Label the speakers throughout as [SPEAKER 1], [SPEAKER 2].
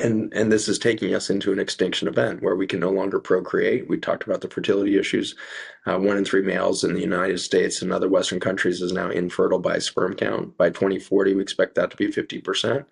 [SPEAKER 1] and and this is taking us into an extinction event where we can no longer procreate. We talked about the fertility issues. Uh, one in three males in the United States and other Western countries is now infertile by sperm count. By 2040, we expect that to be 50%.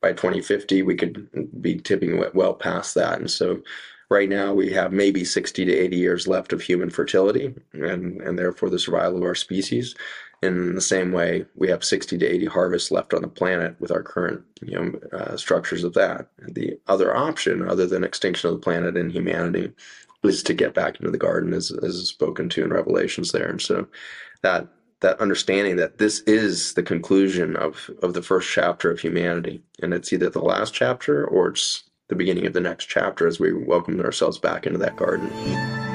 [SPEAKER 1] By 2050, we could be tipping well past that. And so, right now, we have maybe 60 to 80 years left of human fertility, and and therefore the survival of our species. In the same way, we have 60 to 80 harvests left on the planet with our current you know, uh, structures of that. The other option, other than extinction of the planet and humanity, is to get back into the garden, as, as spoken to in Revelations there. And so that that understanding that this is the conclusion of, of the first chapter of humanity. And it's either the last chapter or it's the beginning of the next chapter as we welcome ourselves back into that garden.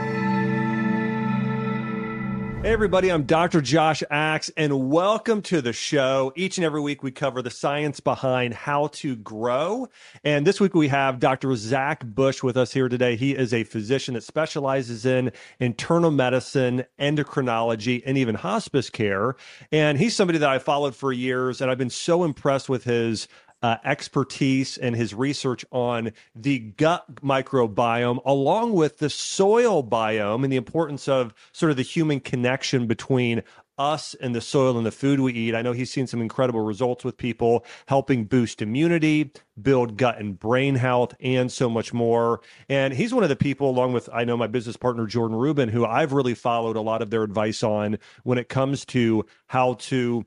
[SPEAKER 2] Hey, everybody, I'm Dr. Josh Axe, and welcome to the show. Each and every week, we cover the science behind how to grow. And this week, we have Dr. Zach Bush with us here today. He is a physician that specializes in internal medicine, endocrinology, and even hospice care. And he's somebody that I followed for years, and I've been so impressed with his uh, expertise and his research on the gut microbiome, along with the soil biome and the importance of sort of the human connection between us and the soil and the food we eat. I know he's seen some incredible results with people helping boost immunity, build gut and brain health, and so much more. And he's one of the people, along with I know my business partner, Jordan Rubin, who I've really followed a lot of their advice on when it comes to how to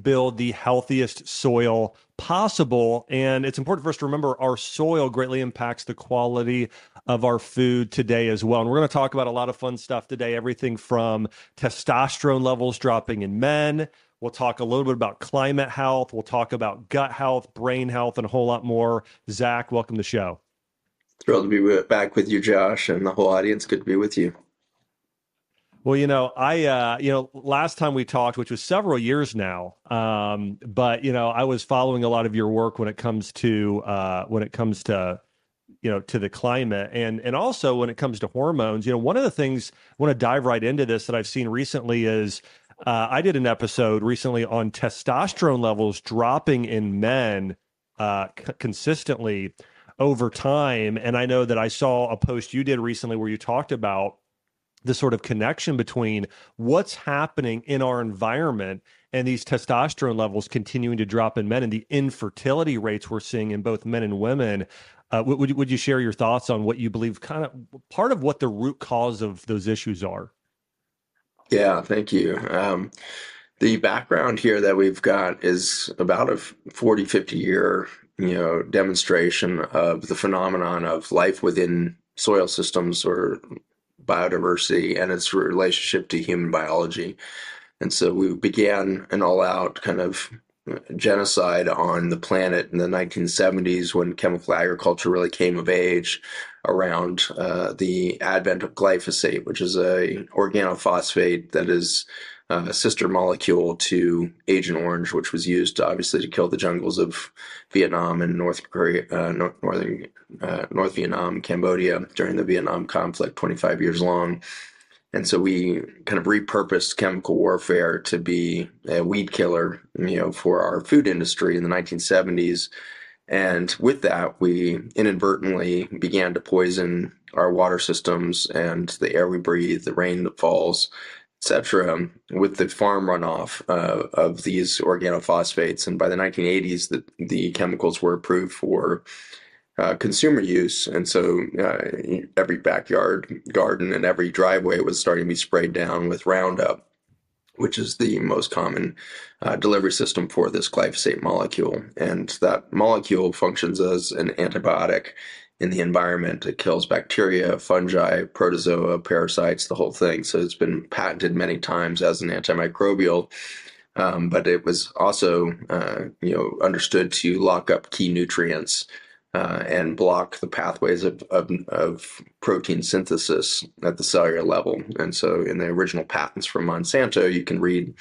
[SPEAKER 2] build the healthiest soil possible. And it's important for us to remember our soil greatly impacts the quality of our food today as well. And we're going to talk about a lot of fun stuff today everything from testosterone levels dropping in men. We'll talk a little bit about climate health. We'll talk about gut health, brain health, and a whole lot more. Zach, welcome to the show.
[SPEAKER 1] Thrilled to be back with you, Josh, and the whole audience. Good to be with you.
[SPEAKER 2] Well, you know, I, uh, you know, last time we talked, which was several years now, um, but you know, I was following a lot of your work when it comes to uh, when it comes to you know to the climate and and also when it comes to hormones you know one of the things i want to dive right into this that i've seen recently is uh, i did an episode recently on testosterone levels dropping in men uh, c- consistently over time and i know that i saw a post you did recently where you talked about the sort of connection between what's happening in our environment and these testosterone levels continuing to drop in men and the infertility rates we're seeing in both men and women. Uh, would, would you share your thoughts on what you believe kind of part of what the root cause of those issues are?
[SPEAKER 1] Yeah, thank you. Um, the background here that we've got is about a 40, 50 year, you know, demonstration of the phenomenon of life within soil systems or biodiversity and its relationship to human biology. And so we began an all out kind of genocide on the planet in the 1970s when chemical agriculture really came of age around uh, the advent of glyphosate, which is a organophosphate that is uh, sister molecule to Agent Orange, which was used obviously to kill the jungles of Vietnam and North Korea, uh, North, northern uh, North Vietnam, Cambodia during the Vietnam conflict, 25 years long. And so we kind of repurposed chemical warfare to be a weed killer, you know, for our food industry in the 1970s. And with that, we inadvertently began to poison our water systems and the air we breathe, the rain that falls, etc., with the farm runoff uh, of these organophosphates. And by the 1980s, the, the chemicals were approved for uh, consumer use. And so uh, every backyard garden and every driveway was starting to be sprayed down with Roundup, which is the most common uh, delivery system for this glyphosate molecule. And that molecule functions as an antibiotic in the environment. It kills bacteria, fungi, protozoa, parasites, the whole thing. So it's been patented many times as an antimicrobial. Um, but it was also, uh, you know, understood to lock up key nutrients uh, and block the pathways of, of, of, protein synthesis at the cellular level. And so, in the original patents from Monsanto, you can read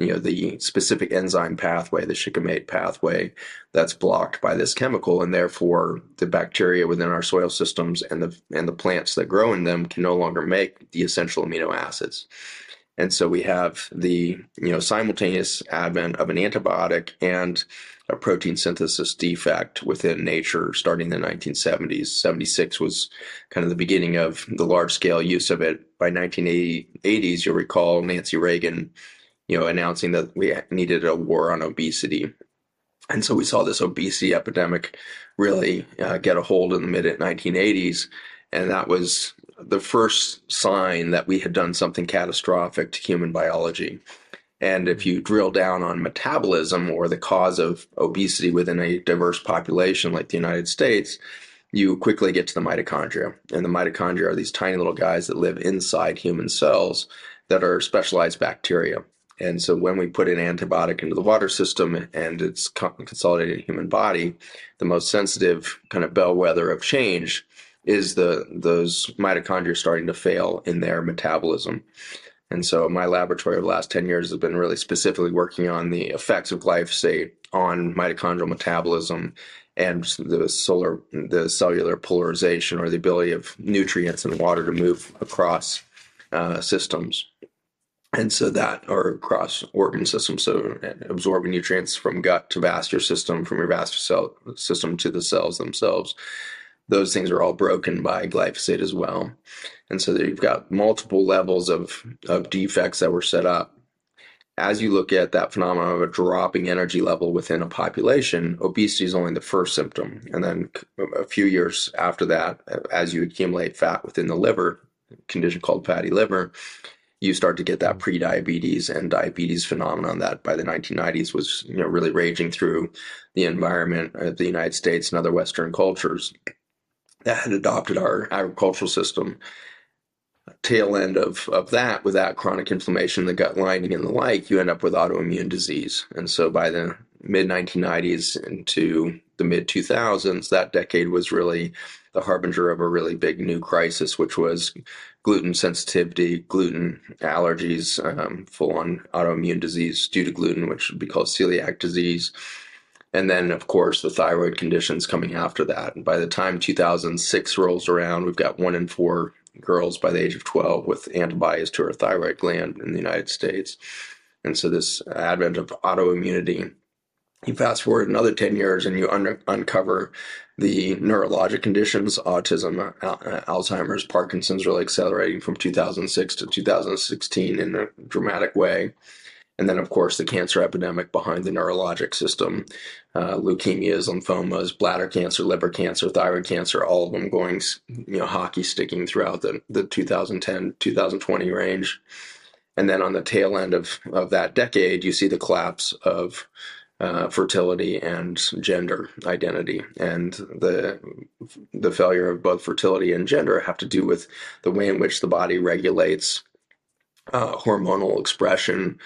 [SPEAKER 1] you know the specific enzyme pathway the shikimate pathway that's blocked by this chemical and therefore the bacteria within our soil systems and the and the plants that grow in them can no longer make the essential amino acids and so we have the you know simultaneous advent of an antibiotic and a protein synthesis defect within nature starting in the 1970s. 76 was kind of the beginning of the large scale use of it. By 1980s, you'll recall Nancy Reagan, you know, announcing that we needed a war on obesity. And so we saw this obesity epidemic really uh, get a hold in the mid 1980s. And that was the first sign that we had done something catastrophic to human biology. And if you drill down on metabolism or the cause of obesity within a diverse population like the United States, you quickly get to the mitochondria. And the mitochondria are these tiny little guys that live inside human cells that are specialized bacteria. And so when we put an antibiotic into the water system and it's consolidated human body, the most sensitive kind of bellwether of change is the those mitochondria starting to fail in their metabolism. And so my laboratory over the last 10 years has been really specifically working on the effects of glyphosate on mitochondrial metabolism and the solar the cellular polarization or the ability of nutrients and water to move across uh, systems and so that or across organ systems so eh, absorbing nutrients from gut to vascular system from your vascular cell system to the cells themselves those things are all broken by glyphosate as well. And so you've got multiple levels of, of defects that were set up. As you look at that phenomenon of a dropping energy level within a population, obesity is only the first symptom. And then a few years after that, as you accumulate fat within the liver, condition called fatty liver, you start to get that mm. pre-diabetes and diabetes phenomenon that by the 1990s was you know really raging through the environment of the United States and other Western cultures that had adopted our agricultural system. Tail end of, of that, with that chronic inflammation, the gut lining, and the like, you end up with autoimmune disease. And so by the mid 1990s into the mid 2000s, that decade was really the harbinger of a really big new crisis, which was gluten sensitivity, gluten allergies, um, full on autoimmune disease due to gluten, which would be called celiac disease and then, of course, the thyroid conditions coming after that. And by the time 2006 rolls around, we've got one in four girls by the age of 12 with antibodies to her thyroid gland in the United States. And so, this advent of autoimmunity, you fast forward another 10 years and you un- uncover the neurologic conditions, autism, Alzheimer's, Parkinson's really accelerating from 2006 to 2016 in a dramatic way. And then, of course, the cancer epidemic behind the neurologic system uh, leukemias, lymphomas, bladder cancer, liver cancer, thyroid cancer, all of them going, you know, hockey sticking throughout the, the 2010 2020 range. And then on the tail end of, of that decade, you see the collapse of uh, fertility and gender identity. And the, the failure of both fertility and gender have to do with the way in which the body regulates uh, hormonal expression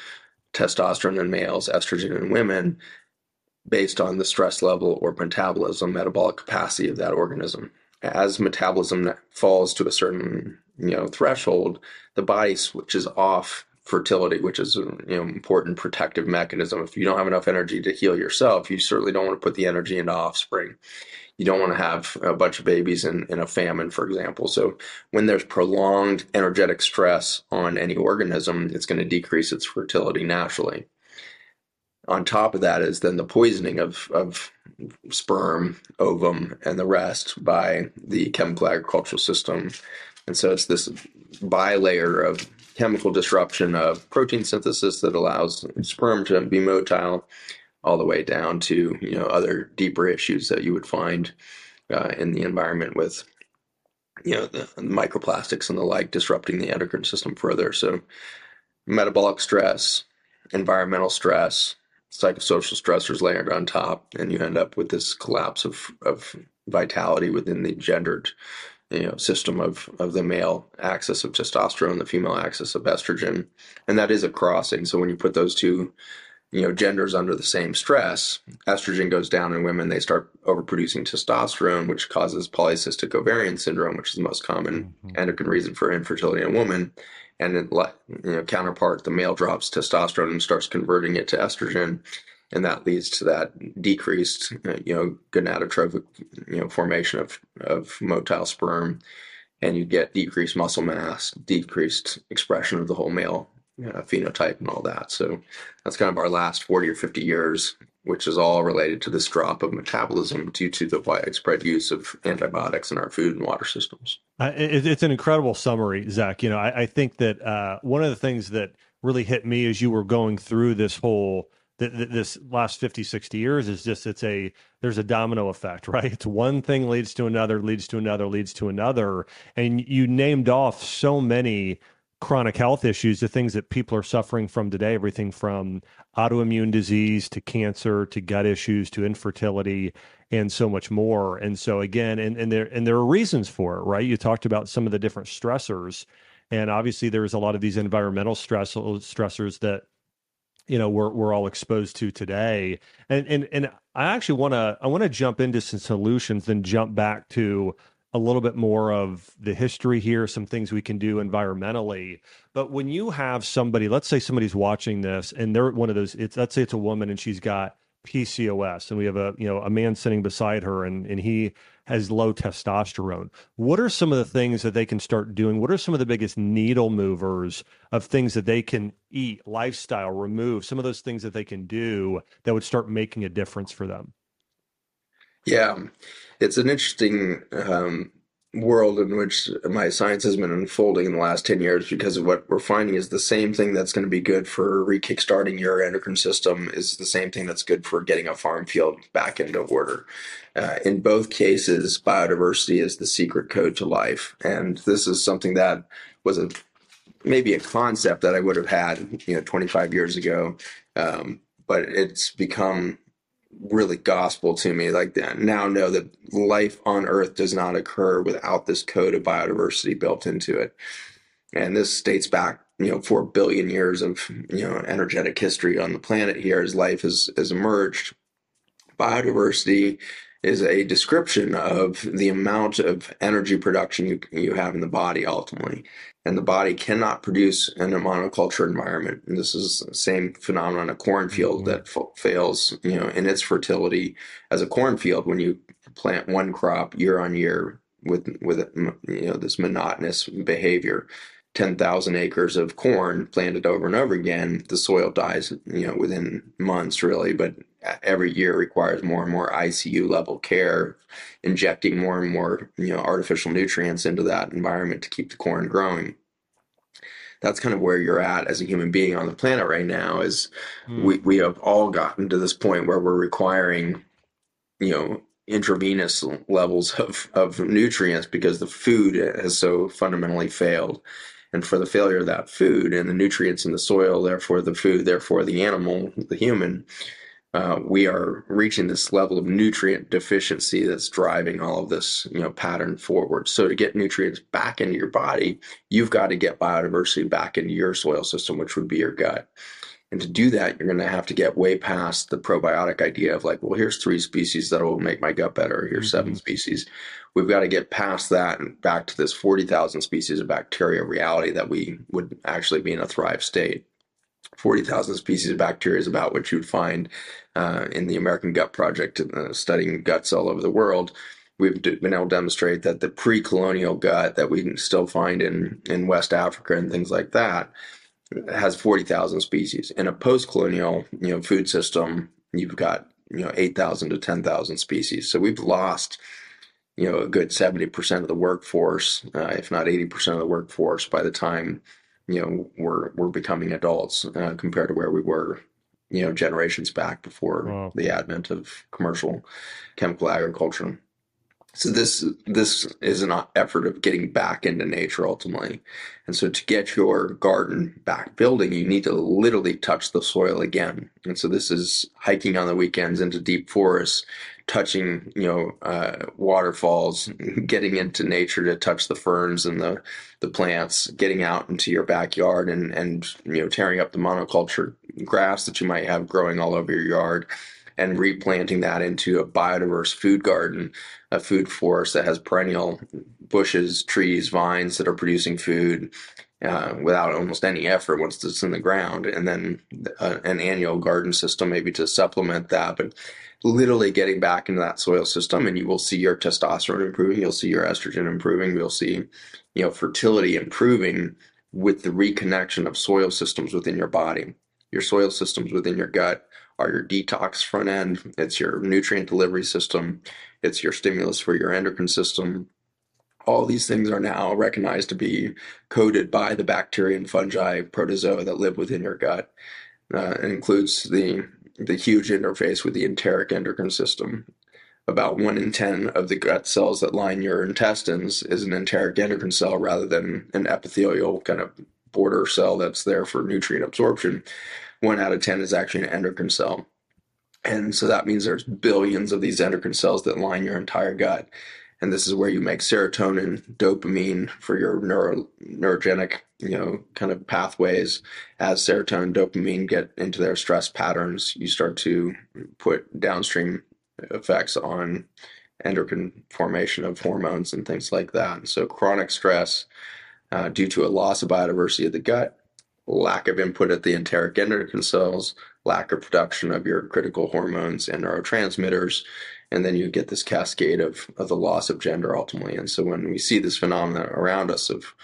[SPEAKER 1] testosterone in males, estrogen in women, based on the stress level or metabolism, metabolic capacity of that organism. As metabolism falls to a certain you know threshold, the body switches off fertility, which is an you know, important protective mechanism. If you don't have enough energy to heal yourself, you certainly don't want to put the energy into offspring you don't want to have a bunch of babies in, in a famine, for example. So when there's prolonged energetic stress on any organism, it's going to decrease its fertility naturally. On top of that is then the poisoning of, of sperm, ovum, and the rest by the chemical agricultural system. And so it's this bilayer of chemical disruption of protein synthesis that allows sperm to be motile all the way down to you know other deeper issues that you would find uh, in the environment with you know the, the, microplastics and the like disrupting the endocrine system further. So metabolic stress environmental stress psychosocial stressors layered on top and you end up with this collapse of, of vitality within the gendered you know system of of the male axis of testosterone the female axis of estrogen and that is a crossing. So when you put those two you know genders under the same stress estrogen goes down in women they start overproducing testosterone which causes polycystic ovarian syndrome which is the most common mm-hmm. endocrine reason for infertility in a woman and then you know counterpart the male drops testosterone and starts converting it to estrogen and that leads to that decreased you know gonadotrophic you know formation of of motile sperm and you get decreased muscle mass decreased expression of the whole male uh, phenotype and all that. So that's kind of our last 40 or 50 years which is all related to this drop of metabolism due to the widespread use of antibiotics in our food and water systems.
[SPEAKER 2] Uh, it, it's an incredible summary, Zach. You know, I, I think that uh, one of the things that really hit me as you were going through this whole th- th- this last 50 60 years is just it's a there's a domino effect right it's one thing leads to another leads to another leads to another and you named off so many chronic health issues, the things that people are suffering from today, everything from autoimmune disease to cancer to gut issues to infertility and so much more. And so again, and, and there and there are reasons for it, right? You talked about some of the different stressors. And obviously there's a lot of these environmental stress stressors that you know we're we're all exposed to today. And and and I actually want to I want to jump into some solutions, then jump back to a little bit more of the history here, some things we can do environmentally. But when you have somebody, let's say somebody's watching this and they're one of those, it's let's say it's a woman and she's got PCOS and we have a you know a man sitting beside her and and he has low testosterone. What are some of the things that they can start doing? What are some of the biggest needle movers of things that they can eat, lifestyle, remove, some of those things that they can do that would start making a difference for them?
[SPEAKER 1] Yeah, it's an interesting um, world in which my science has been unfolding in the last 10 years because of what we're finding is the same thing that's going to be good for re-kickstarting your endocrine system is the same thing that's good for getting a farm field back into order. Uh, in both cases, biodiversity is the secret code to life. And this is something that was a maybe a concept that I would have had, you know, 25 years ago. Um, but it's become really gospel to me. Like now know that life on Earth does not occur without this code of biodiversity built into it. And this dates back, you know, four billion years of you know energetic history on the planet here as life has has emerged. Biodiversity is a description of the amount of energy production you you have in the body ultimately and the body cannot produce in a monoculture environment. And this is the same phenomenon a cornfield mm-hmm. that f- fails, you know, in its fertility as a cornfield when you plant one crop year on year with with you know this monotonous behavior. 10,000 acres of corn planted over and over again, the soil dies, you know, within months really, but every year requires more and more ICU level care, injecting more and more, you know, artificial nutrients into that environment to keep the corn growing. That's kind of where you're at as a human being on the planet right now is mm. we, we have all gotten to this point where we're requiring, you know, intravenous levels of, of nutrients because the food has so fundamentally failed and for the failure of that food and the nutrients in the soil, therefore the food, therefore the animal, the human, uh, we are reaching this level of nutrient deficiency that's driving all of this, you know, pattern forward. So to get nutrients back into your body, you've got to get biodiversity back into your soil system, which would be your gut. And to do that, you're going to have to get way past the probiotic idea of like, well, here's three species that will make my gut better. Here's mm-hmm. seven species. We've got to get past that and back to this 40,000 species of bacteria reality that we would actually be in a thrive state. 40,000 species of bacteria is about what you'd find uh, in the American Gut Project, uh, studying guts all over the world. We've been able to demonstrate that the pre-colonial gut that we can still find in, in West Africa and things like that has 40,000 species. In a post-colonial, you know, food system, you've got, you know, 8,000 to 10,000 species. So we've lost, you know, a good 70% of the workforce, uh, if not 80% of the workforce by the time, you know, we're, we're becoming adults uh, compared to where we were, you know, generations back before wow. the advent of commercial chemical agriculture. So this this is an effort of getting back into nature ultimately, and so to get your garden back building, you need to literally touch the soil again. And so this is hiking on the weekends into deep forests, touching you know uh, waterfalls, getting into nature to touch the ferns and the the plants, getting out into your backyard and and you know tearing up the monoculture grass that you might have growing all over your yard and replanting that into a biodiverse food garden, a food forest that has perennial bushes, trees, vines that are producing food uh, without almost any effort once it's in the ground, and then uh, an annual garden system maybe to supplement that. But literally getting back into that soil system, and you will see your testosterone improving, you'll see your estrogen improving, you'll see you know fertility improving with the reconnection of soil systems within your body. Your soil systems within your gut are your detox front end, it's your nutrient delivery system, it's your stimulus for your endocrine system. All these things are now recognized to be coded by the bacteria and fungi, protozoa that live within your gut. Uh, it includes the the huge interface with the enteric endocrine system. About one in 10 of the gut cells that line your intestines is an enteric endocrine cell rather than an epithelial kind of border cell that's there for nutrient absorption. One out of 10 is actually an endocrine cell. And so that means there's billions of these endocrine cells that line your entire gut. And this is where you make serotonin, dopamine for your neuro, neurogenic, you know, kind of pathways. As serotonin, dopamine get into their stress patterns, you start to put downstream effects on endocrine formation of hormones and things like that. And so chronic stress uh, due to a loss of biodiversity of the gut, lack of input at the enteric endocrine cells, lack of production of your critical hormones and neurotransmitters, and then you get this cascade of, of the loss of gender ultimately. And so when we see this phenomenon around us of,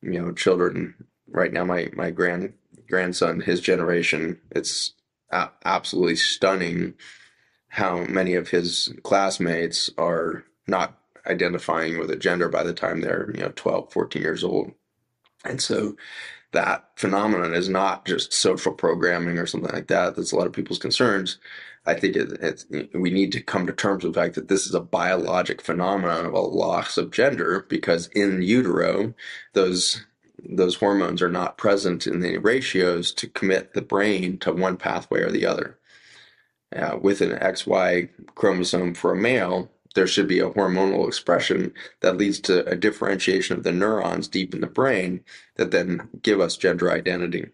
[SPEAKER 1] you know, children, right now my my grand grandson, his generation, it's a- absolutely stunning how many of his classmates are not identifying with a gender by the time they're you know 12 14 years old and so that phenomenon is not just social programming or something like that. That's a lot of people's concerns. I think it, we need to come to terms with the fact that this is a biologic phenomenon of a loss of gender because in utero those those hormones are not present in the ratios to commit the brain to one pathway or the other. Uh, with an xy chromosome for a male there should be a hormonal expression that leads to a differentiation of the neurons deep in the brain that then give us gender identity.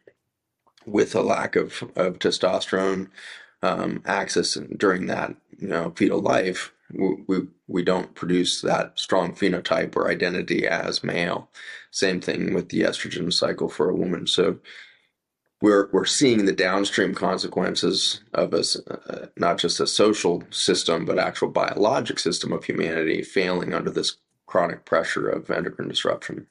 [SPEAKER 1] With a lack of, of testosterone um, access during that you know fetal life, we we don't produce that strong phenotype or identity as male. Same thing with the estrogen cycle for a woman. So we're we're seeing the downstream consequences of us uh, not just a social system but actual biologic system of humanity failing under this chronic pressure of endocrine disruption.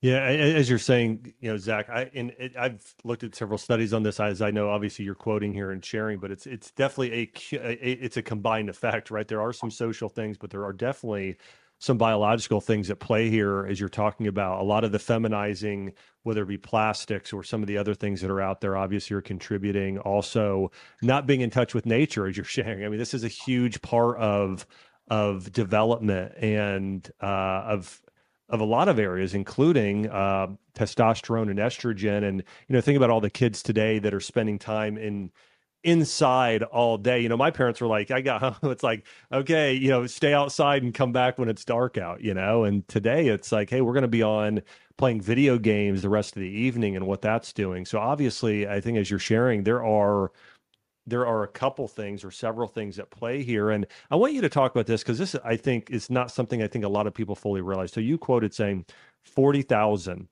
[SPEAKER 2] Yeah as you're saying you know zach i and it, i've looked at several studies on this as i know obviously you're quoting here and sharing but it's it's definitely a, a it's a combined effect right? There are some social things but there are definitely some biological things at play here as you're talking about. A lot of the feminizing whether it be plastics or some of the other things that are out there obviously are contributing. Also not being in touch with nature as you're sharing. I mean this is a huge part of of development and uh, of of a lot of areas, including uh, testosterone and estrogen. And you know, think about all the kids today that are spending time in inside all day. You know, my parents were like, I got home. It's like, okay, you know, stay outside and come back when it's dark out, you know? And today it's like, hey, we're going to be on playing video games the rest of the evening and what that's doing. So obviously, I think as you're sharing, there are there are a couple things or several things at play here and i want you to talk about this because this i think is not something i think a lot of people fully realize so you quoted saying 40000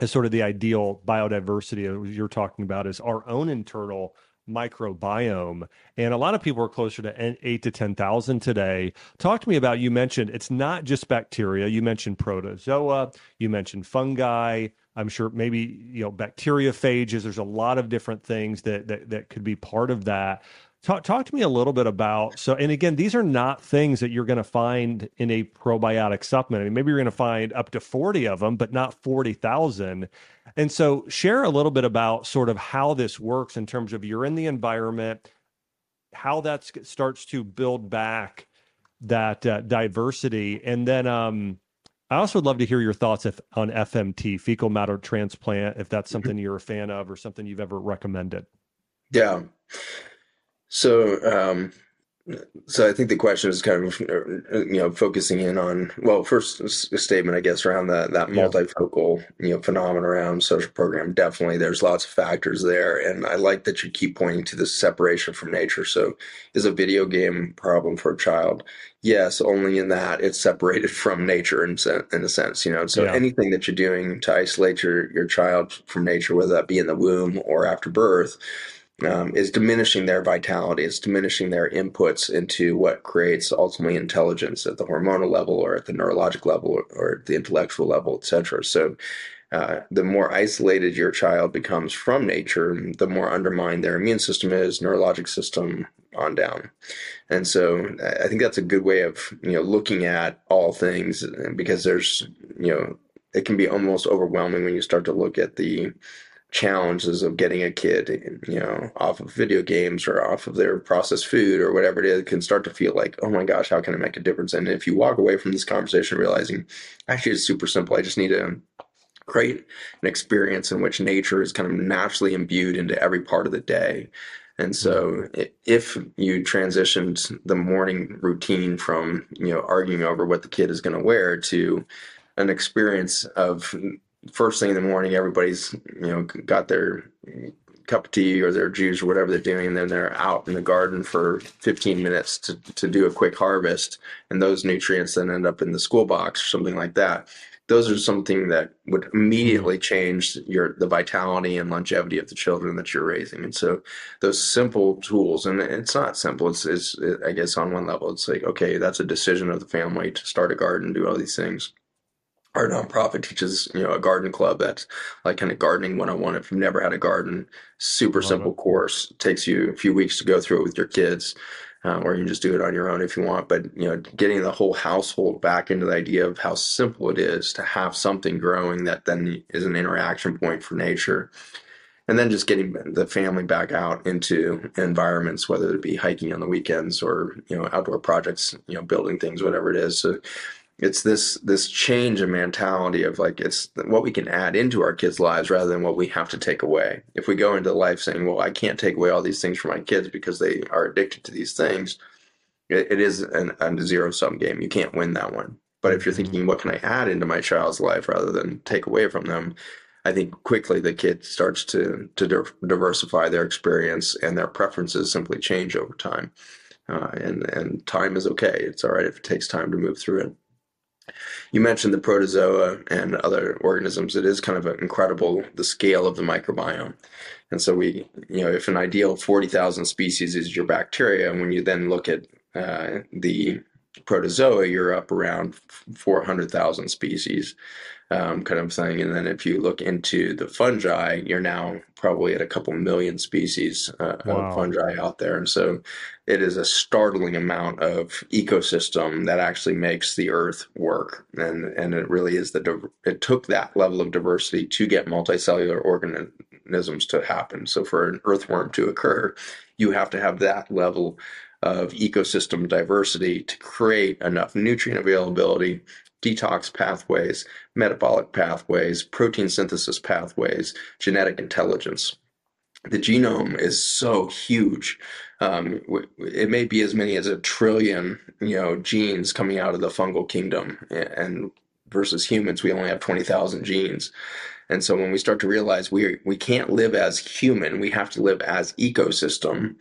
[SPEAKER 2] is sort of the ideal biodiversity uh, you're talking about is our own internal microbiome. And a lot of people are closer to eight to 10,000 today. Talk to me about, you mentioned it's not just bacteria. You mentioned protozoa, you mentioned fungi. I'm sure maybe, you know, bacteriophages. There's a lot of different things that, that, that could be part of that. Talk, talk to me a little bit about so and again these are not things that you're going to find in a probiotic supplement. I mean maybe you're going to find up to 40 of them but not 40,000. And so share a little bit about sort of how this works in terms of you're in the environment how that starts to build back that uh, diversity and then um I also would love to hear your thoughts if, on FMT, fecal matter transplant, if that's mm-hmm. something you're a fan of or something you've ever recommended.
[SPEAKER 1] Yeah. So, um, so I think the question is kind of you know focusing in on well first statement I guess around that that yeah. multifocal you know phenomenon around social program definitely there's lots of factors there and I like that you keep pointing to the separation from nature so is a video game problem for a child yes only in that it's separated from nature in, in a sense you know so yeah. anything that you're doing to isolate your your child from nature whether that be in the womb or after birth um, is diminishing their vitality. It's diminishing their inputs into what creates ultimately intelligence at the hormonal level or at the neurologic level or, or the intellectual level, etc. So uh, the more isolated your child becomes from nature, the more undermined their immune system is, neurologic system on down. And so I think that's a good way of, you know, looking at all things because there's, you know, it can be almost overwhelming when you start to look at the challenges of getting a kid, you know, off of video games or off of their processed food or whatever it is, can start to feel like, oh my gosh, how can I make a difference? And if you walk away from this conversation realizing, actually, it's super simple. I just need to create an experience in which nature is kind of naturally imbued into every part of the day. And so mm-hmm. if you transitioned the morning routine from, you know, arguing over what the kid is going to wear to an experience of first thing in the morning, everybody's, you know, got their cup of tea or their juice or whatever they're doing, and then they're out in the garden for 15 minutes to, to do a quick harvest, and those nutrients then end up in the school box or something like that. Those are something that would immediately mm-hmm. change your the vitality and longevity of the children that you're raising. And so those simple tools and it's not simple it's, it's it, i guess on one level it's like okay that's a decision of the family to start a garden do all these things our nonprofit teaches you know a garden club that's like kind of gardening 101 if you've never had a garden super simple course it takes you a few weeks to go through it with your kids uh, or you can just do it on your own if you want. But you know, getting the whole household back into the idea of how simple it is to have something growing that then is an interaction point for nature, and then just getting the family back out into environments, whether it be hiking on the weekends or you know outdoor projects, you know, building things, whatever it is. So it's this this change in mentality of like it's what we can add into our kids' lives rather than what we have to take away. If we go into life saying, "Well, I can't take away all these things from my kids because they are addicted to these things," it, it is an, a zero sum game. You can't win that one. But if you're mm-hmm. thinking, "What can I add into my child's life rather than take away from them?" I think quickly the kid starts to to diversify their experience and their preferences simply change over time. Uh, and and time is okay. It's all right if it takes time to move through it. You mentioned the protozoa and other organisms. It is kind of incredible the scale of the microbiome. And so we, you know, if an ideal 40,000 species is your bacteria, and when you then look at uh, the protozoa, you're up around 400,000 species um, kind of thing. And then if you look into the fungi, you're now probably at a couple million species uh, wow. of fungi out there. And so it is a startling amount of ecosystem that actually makes the earth work. And, and it really is the, it took that level of diversity to get multicellular organisms to happen. So for an earthworm to occur, you have to have that level of ecosystem diversity to create enough nutrient availability detox pathways, metabolic pathways, protein synthesis pathways, genetic intelligence. The genome is so huge. Um, it may be as many as a trillion, you know, genes coming out of the fungal kingdom, and versus humans, we only have twenty thousand genes. And so when we start to realize we we can't live as human, we have to live as ecosystem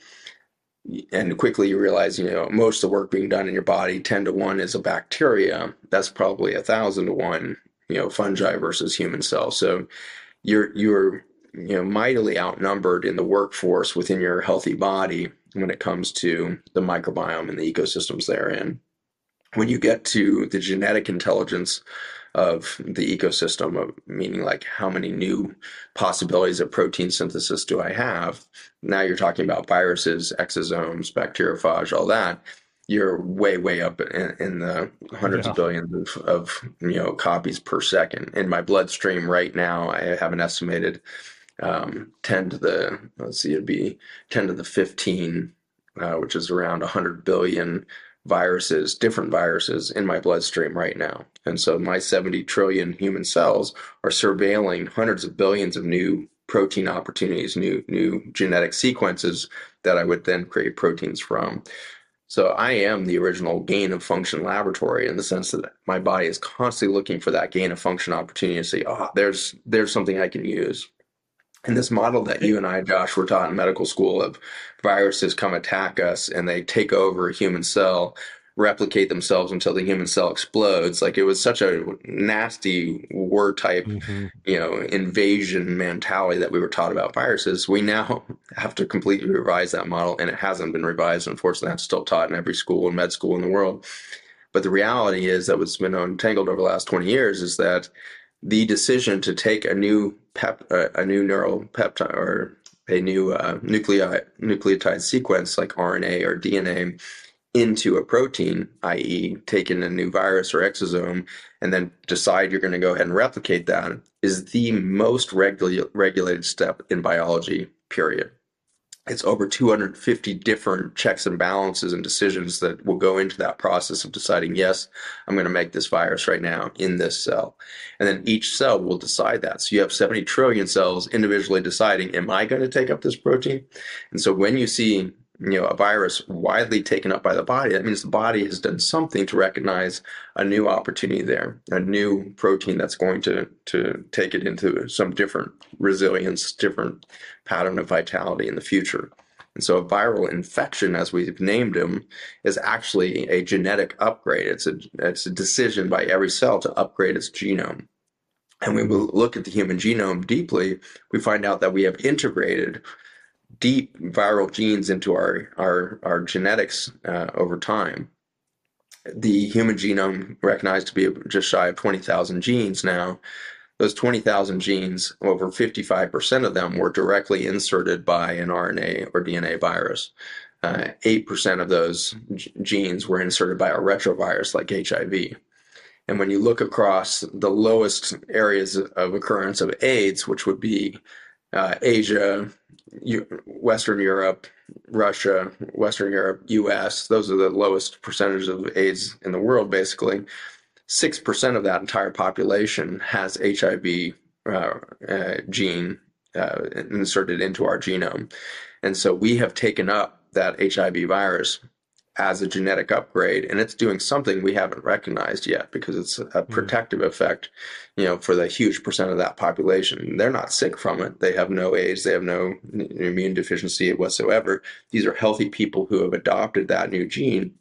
[SPEAKER 1] and quickly you realize you know most of the work being done in your body 10 to 1 is a bacteria. That's probably a thousand to 1 you know fungi versus human cells. So you're you're you know mightily outnumbered in the workforce within your healthy body when it comes to the microbiome and the ecosystems therein when you get to the genetic intelligence of the ecosystem of meaning like how many new possibilities of protein synthesis do I have? Now you're talking about viruses, exosomes, bacteriophage, all that. You're way, way up in, in the hundreds yeah. of billions of, of, you know copies per second. In my bloodstream right now, I have an estimated um, 10 to the let's see, it'd be 10 to the 15, uh, which is around 100 billion viruses, different viruses in my bloodstream right now. And so my 70 trillion human cells are surveilling hundreds of billions of new protein opportunities, new new genetic sequences that I would then create proteins from. So I am the original gain of function laboratory in the sense that my body is constantly looking for that gain of function opportunity to say, oh, there's there's something I can use. And this model that you and I, Josh, were taught in medical school of viruses come attack us and they take over a human cell, replicate themselves until the human cell explodes. Like it was such a nasty war type, mm-hmm. you know, invasion mentality that we were taught about viruses. We now have to completely revise that model and it hasn't been revised. Unfortunately, that's still taught in every school and med school in the world. But the reality is that what's been untangled over the last 20 years is that the decision to take a new pep, uh, a new neural peptide or a new uh, nuclei, nucleotide sequence like RNA or DNA into a protein, i.e., taking a new virus or exosome, and then decide you're going to go ahead and replicate that, is the most regula- regulated step in biology, period it's over 250 different checks and balances and decisions that will go into that process of deciding, yes, I'm going to make this virus right now in this cell. And then each cell will decide that. So you have 70 trillion cells individually deciding, am I going to take up this protein? And so when you see you know a virus widely taken up by the body. That means the body has done something to recognize a new opportunity there a new protein that's going to to take it into some different resilience different pattern of vitality in the future. And so a viral infection as we've named them is actually a genetic upgrade. It's a it's a decision by every cell to upgrade its genome. And when we look at the human genome deeply we find out that we have integrated deep viral genes into our our our genetics uh, over time. The human genome recognized to be just shy of twenty thousand genes now. Those twenty thousand genes, over fifty five percent of them were directly inserted by an RNA or DNA virus. Uh, eight percent of those g- genes were inserted by a retrovirus like HIV. And when you look across the lowest areas of occurrence of AIDS, which would be uh, Asia, Western Europe, Russia, Western Europe, U.S. Those are the lowest percentages of AIDS in the world. Basically, six percent of that entire population has HIV uh, uh, gene uh, inserted into our genome, and so we have taken up that HIV virus as a genetic upgrade and it's doing something we haven't recognized yet because it's a hmm. protective mm. effect you know for the huge percent of that population. They're not sick from it. They have no aids. They have no immune deficiency whatsoever. These are healthy people who have adopted that new gene.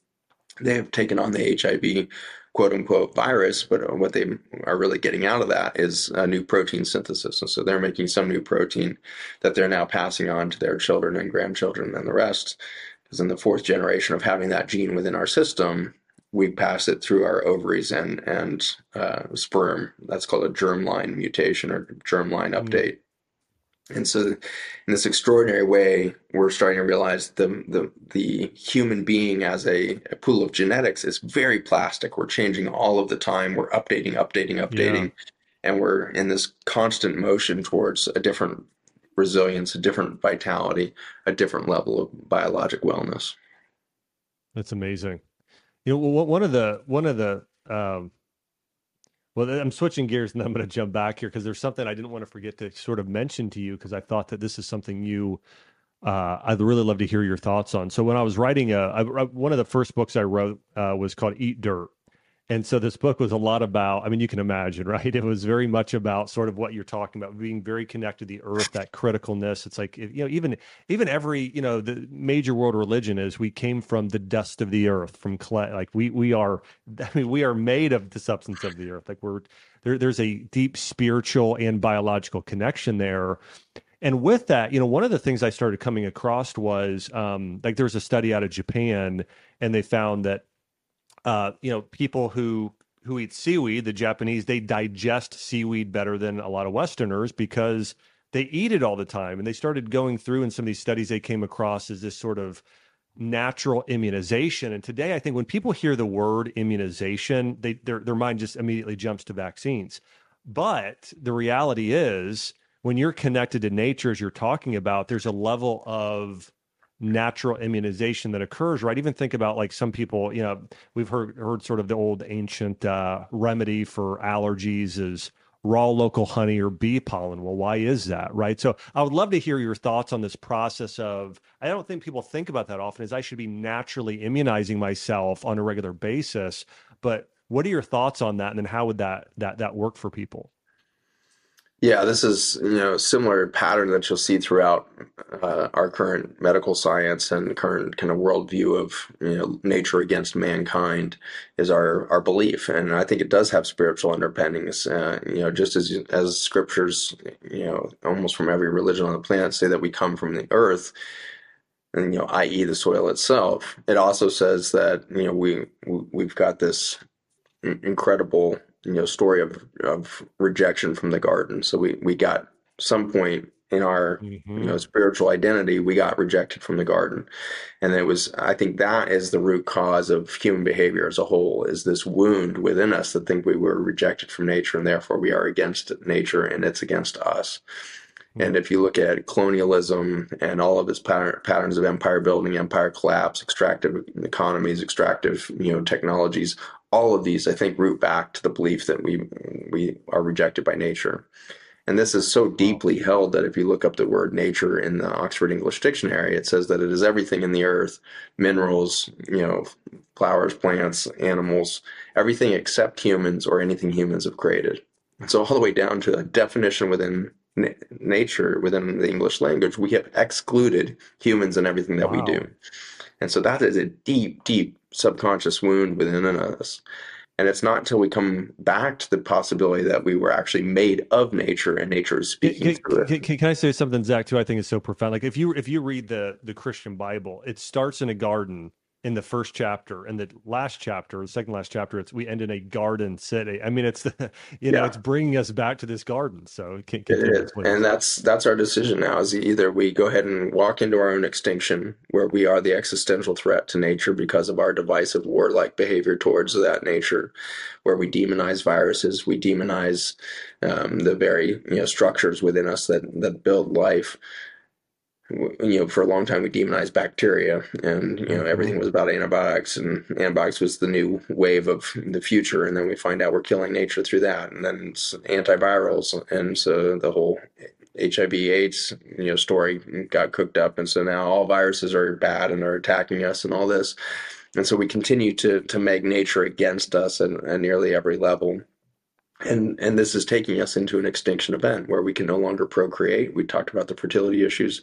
[SPEAKER 1] They have taken on the hiv quote unquote virus but what they are really getting out of that is a new protein synthesis. And so they're making some new protein that they're now passing on to their children and grandchildren and the rest because in the fourth generation of having that gene within our system, we pass it through our ovaries and and uh, sperm. That's called a germline mutation or germline mm-hmm. update. And so, in this extraordinary way, we're starting to realize the the the human being as a, a pool of genetics is very plastic. We're changing all of the time. We're updating, updating, updating, yeah. and we're in this constant motion towards a different resilience, a different vitality, a different level of biologic wellness.
[SPEAKER 2] That's amazing. You know, one of the one of the um, well, I'm switching gears and I'm going to jump back here because there's something I didn't want to forget to sort of mention to you because I thought that this is something you uh, I'd really love to hear your thoughts on. So when I was writing a, I, one of the first books I wrote uh, was called Eat Dirt, and so this book was a lot about, I mean, you can imagine, right? It was very much about sort of what you're talking about, being very connected to the earth, that criticalness. It's like, you know, even, even every, you know, the major world religion is we came from the dust of the earth, from clay. Like we, we are, I mean, we are made of the substance of the earth. Like we're, there, there's a deep spiritual and biological connection there. And with that, you know, one of the things I started coming across was um, like there was a study out of Japan and they found that uh, you know, people who who eat seaweed, the Japanese, they digest seaweed better than a lot of Westerners because they eat it all the time. And they started going through in some of these studies they came across as this sort of natural immunization. And today, I think when people hear the word immunization, they their their mind just immediately jumps to vaccines. But the reality is, when you're connected to nature, as you're talking about, there's a level of natural immunization that occurs, right? Even think about like some people, you know, we've heard heard sort of the old ancient uh, remedy for allergies is raw local honey or bee pollen. Well, why is that, right? So I would love to hear your thoughts on this process of. I don't think people think about that often. Is I should be naturally immunizing myself on a regular basis, but what are your thoughts on that, and then how would that that that work for people?
[SPEAKER 1] Yeah, this is you know similar pattern that you'll see throughout uh, our current medical science and current kind of worldview of you know nature against mankind is our our belief, and I think it does have spiritual underpinnings. Uh, you know, just as as scriptures, you know, almost from every religion on the planet say that we come from the earth, and you know, i.e., the soil itself. It also says that you know we we've got this incredible you know story of of rejection from the garden. So we we got some point in our mm-hmm. you know spiritual identity we got rejected from the garden and it was i think that is the root cause of human behavior as a whole is this wound within us that think we were rejected from nature and therefore we are against nature and it's against us mm-hmm. and if you look at colonialism and all of its pattern, patterns of empire building empire collapse extractive economies extractive you know technologies all of these i think root back to the belief that we we are rejected by nature and this is so deeply held that if you look up the word nature in the Oxford English Dictionary, it says that it is everything in the earth, minerals, you know, flowers, plants, animals, everything except humans or anything humans have created. And so all the way down to a definition within na- nature, within the English language, we have excluded humans and everything that wow. we do. And so that is a deep, deep subconscious wound within us. And it's not until we come back to the possibility that we were actually made of nature and nature is speaking
[SPEAKER 2] can, through it. Can, can, I say something, Zach, too? I think is so profound. Like if you if you read the the Christian Bible, it starts in a garden in the first chapter and the last chapter the second last chapter it's we end in a garden city i mean it's the you know yeah. it's bringing us back to this garden so
[SPEAKER 1] it, can, it is. and that's that's our decision now is either we go ahead and walk into our own extinction where we are the existential threat to nature because of our divisive warlike behavior towards that nature where we demonize viruses we demonize um, the very you know structures within us that that build life you know, for a long time we demonized bacteria, and you know mm-hmm. everything was about antibiotics, and antibiotics was the new wave of the future. And then we find out we're killing nature through that, and then it's antivirals, and so the whole HIV/AIDS you know story got cooked up, and so now all viruses are bad and are attacking us, and all this, and so we continue to to make nature against us at, at nearly every level and and this is taking us into an extinction event where we can no longer procreate. We talked about the fertility issues.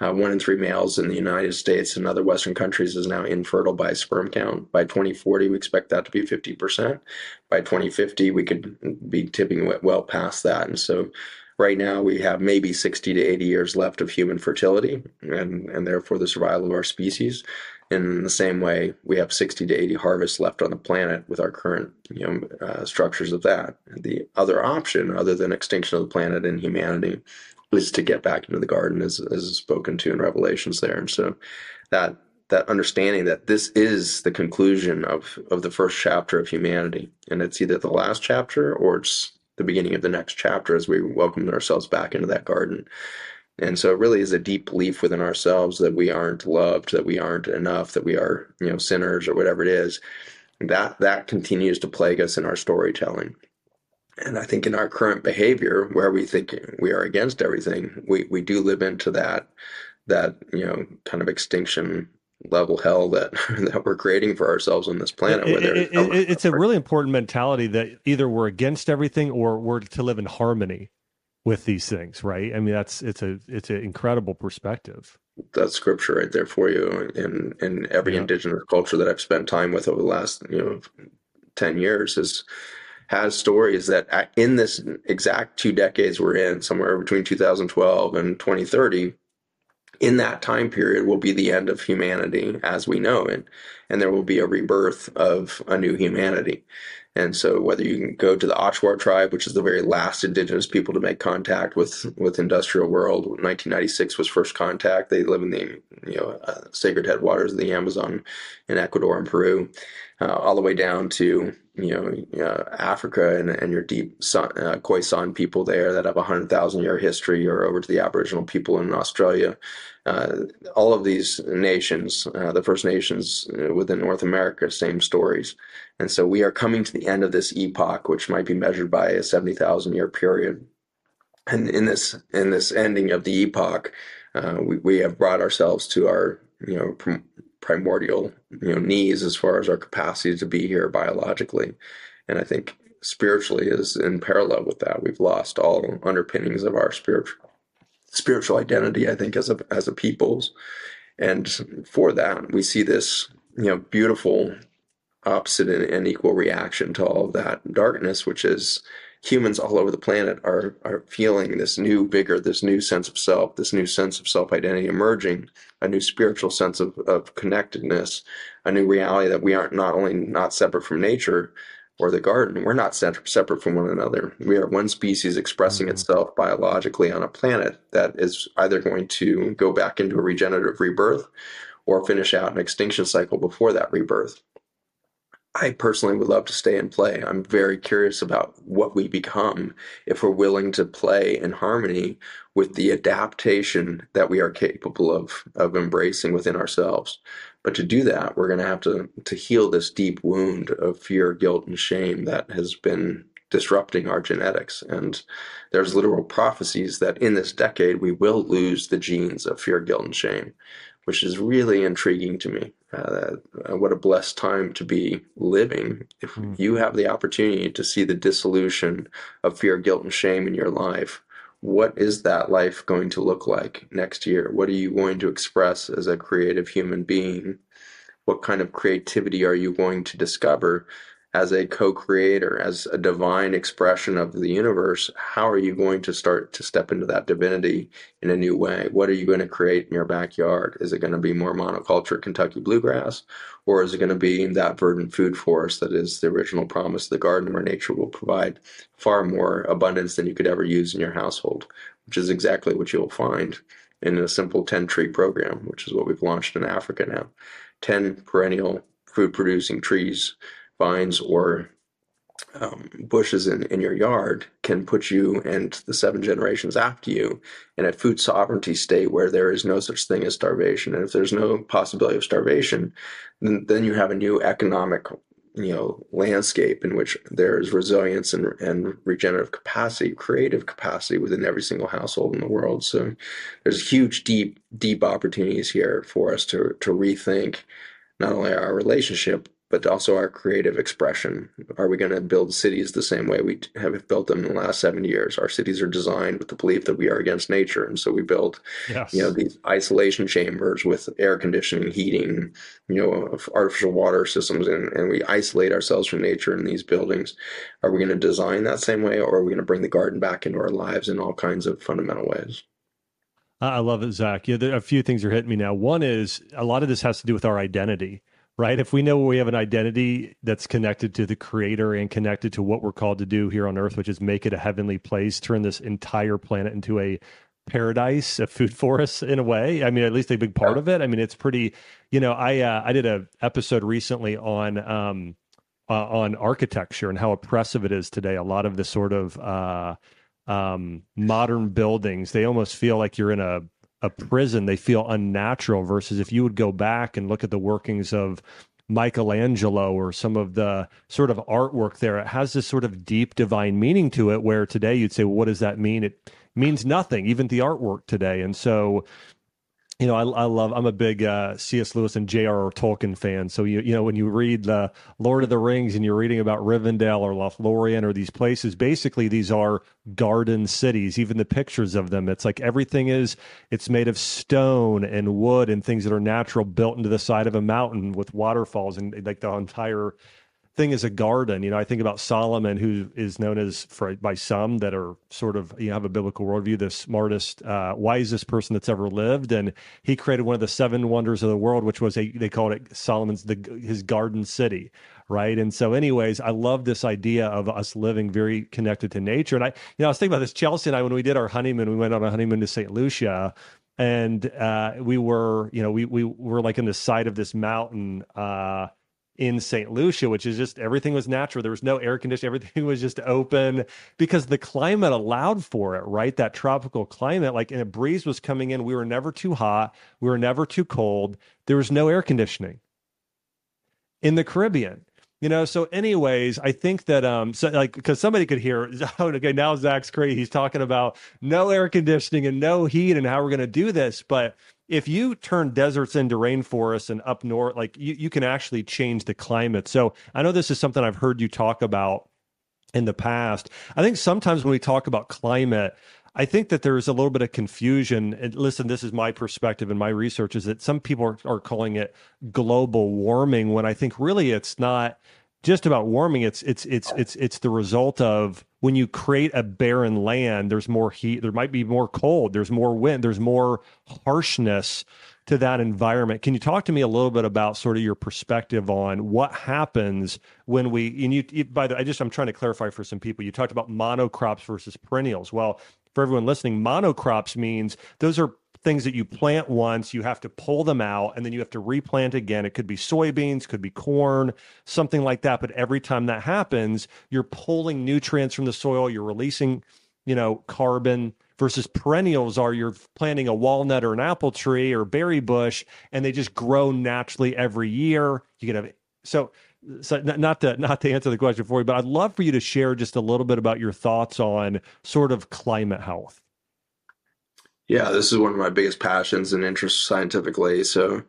[SPEAKER 1] Uh, one in three males in the United States and other Western countries is now infertile by sperm count. By 2040, we expect that to be 50%. By 2050, we could be tipping well past that. And so, right now, we have maybe 60 to 80 years left of human fertility, and and therefore the survival of our species. In the same way, we have 60 to 80 harvests left on the planet with our current you know, uh, structures of that. The other option, other than extinction of the planet and humanity, is to get back into the garden, as, as spoken to in Revelations there. And so that that understanding that this is the conclusion of, of the first chapter of humanity. And it's either the last chapter or it's the beginning of the next chapter as we welcome ourselves back into that garden. And so it really is a deep belief within ourselves that we aren't loved, that we aren't enough, that we are, you know, sinners or whatever it is. That that continues to plague us in our storytelling. And I think in our current behavior, where we think we are against everything, we, we do live into that that, you know, kind of extinction level hell that that we're creating for ourselves on this planet.
[SPEAKER 2] It, it, it, it's a really important mentality that either we're against everything or we're to live in harmony with these things, right? I mean, that's it's a it's an incredible perspective.
[SPEAKER 1] That's scripture right there for you. In in every yeah. indigenous culture that I've spent time with over the last you know ten years is has stories that in this exact two decades we're in, somewhere between 2012 and 2030, in that time period will be the end of humanity as we know it, and there will be a rebirth of a new humanity. And so, whether you can go to the Achuar tribe, which is the very last indigenous people to make contact with with industrial world, 1996 was first contact. They live in the you know uh, sacred headwaters of the Amazon in Ecuador and Peru, uh, all the way down to you know uh, Africa and, and your deep San, uh, Khoisan people there that have a hundred thousand year history, or over to the Aboriginal people in Australia. Uh, all of these nations, uh, the First Nations uh, within North America, same stories. And so we are coming to the end of this epoch, which might be measured by a 70,000 year period. And in this in this ending of the epoch, uh, we, we have brought ourselves to our you know prim- primordial you know knees as far as our capacity to be here biologically. And I think spiritually is in parallel with that. We've lost all underpinnings of our spiritual spiritual identity. I think as a as a peoples, and for that we see this you know beautiful opposite and, equal reaction to all of that darkness, which is humans all over the planet are are feeling this new vigor, this new sense of self, this new sense of self identity emerging, a new spiritual sense of, of connectedness, a new reality that we aren't not only not separate from nature, or the garden, we're not separate from one another. We are one species expressing mm-hmm. itself biologically on a planet that is either going to go back into a regenerative rebirth or finish out an extinction cycle before that rebirth. I personally would love to stay and play. I'm very curious about what we become if we're willing to play in harmony with the adaptation that we are capable of of embracing within ourselves. But to do that, we're going to have to to heal this deep wound of fear, guilt, and shame that has been disrupting our genetics. And there's literal prophecies that in this decade we will lose the genes of fear, guilt, and shame which is really intriguing to me. Uh, uh, what a blessed time to be living if mm. you have the opportunity to see the dissolution of fear, guilt, and shame in your life. What is that life going to look like next year? What are you going to express as a creative human being? What kind of creativity are you going to discover as a co-creator, as a divine expression of the universe, how are you going to start to step into that divinity in a new way? What are you going to create in your backyard? Is it going to be more monoculture Kentucky bluegrass, or is it going to be that verdant food forest that is the original promise of the garden where nature will provide far more abundance than you could ever use in your household, which is exactly what you'll find in a simple 10 tree program, which is what we've launched in Africa now. 10 perennial food producing trees vines or um, bushes in, in your yard can put you and the seven generations after you in a food sovereignty state where there is no such thing as starvation. And if there's no possibility of starvation, then, then you have a new economic you know landscape in which there is resilience and, and regenerative capacity creative capacity within every single household in the world so there's huge deep deep opportunities here for us to to rethink not only our relationship but also our creative expression. Are we going to build cities the same way we have built them in the last 70 years? Our cities are designed with the belief that we are against nature. And so we build, yes. you know, these isolation chambers with air conditioning, heating, you know, artificial water systems, and, and we isolate ourselves from nature in these buildings. Are we going to design that same way or are we going to bring the garden back into our lives in all kinds of fundamental ways?
[SPEAKER 2] I love it, Zach. Yeah, there, a few things are hitting me now. One is a lot of this has to do with our identity right? If we know we have an identity that's connected to the creator and connected to what we're called to do here on earth, which is make it a heavenly place, turn this entire planet into a paradise, a food forest in a way. I mean, at least a big part of it. I mean, it's pretty, you know, I, uh, I did a episode recently on, um, uh, on architecture and how oppressive it is today. A lot of the sort of, uh, um, modern buildings, they almost feel like you're in a a prison, they feel unnatural. Versus if you would go back and look at the workings of Michelangelo or some of the sort of artwork there, it has this sort of deep divine meaning to it. Where today you'd say, well, what does that mean? It means nothing, even the artwork today. And so you know, I, I love. I'm a big uh, C.S. Lewis and J.R.R. Tolkien fan. So you you know when you read the Lord of the Rings and you're reading about Rivendell or Lothlorien or these places, basically these are garden cities. Even the pictures of them, it's like everything is. It's made of stone and wood and things that are natural, built into the side of a mountain with waterfalls and like the entire thing is a garden. You know, I think about Solomon, who is known as for by some that are sort of you know, have a biblical worldview, the smartest, uh, wisest person that's ever lived, and he created one of the seven wonders of the world, which was a they called it Solomon's the his garden city, right? And so, anyways, I love this idea of us living very connected to nature. And I, you know, I was thinking about this. Chelsea and I, when we did our honeymoon, we went on a honeymoon to St. Lucia and uh, we were, you know, we we were like in the side of this mountain uh, in St. Lucia, which is just everything was natural. There was no air conditioning, everything was just open because the climate allowed for it, right? That tropical climate, like, and a breeze was coming in. We were never too hot, we were never too cold. There was no air conditioning in the Caribbean. You know, so anyways, I think that um so like because somebody could hear oh, okay, now Zach's crazy. He's talking about no air conditioning and no heat and how we're gonna do this. But if you turn deserts into rainforests and up north, like you, you can actually change the climate. So I know this is something I've heard you talk about in the past. I think sometimes when we talk about climate, I think that there is a little bit of confusion. And listen, this is my perspective and my research is that some people are, are calling it global warming when I think really it's not just about warming. It's it's it's it's it's the result of when you create a barren land. There's more heat. There might be more cold. There's more wind. There's more harshness to that environment. Can you talk to me a little bit about sort of your perspective on what happens when we and you, by the I just I'm trying to clarify for some people. You talked about monocrops versus perennials. Well, for everyone listening, monocrops means those are things that you plant once, you have to pull them out and then you have to replant again. It could be soybeans, could be corn, something like that. But every time that happens, you're pulling nutrients from the soil, you're releasing, you know, carbon versus perennials are you're planting a walnut or an apple tree or berry bush and they just grow naturally every year. You get a so so not to not to answer the question for you, but I'd love for you to share just a little bit about your thoughts on sort of climate health.
[SPEAKER 1] Yeah, this is one of my biggest passions and interests scientifically. So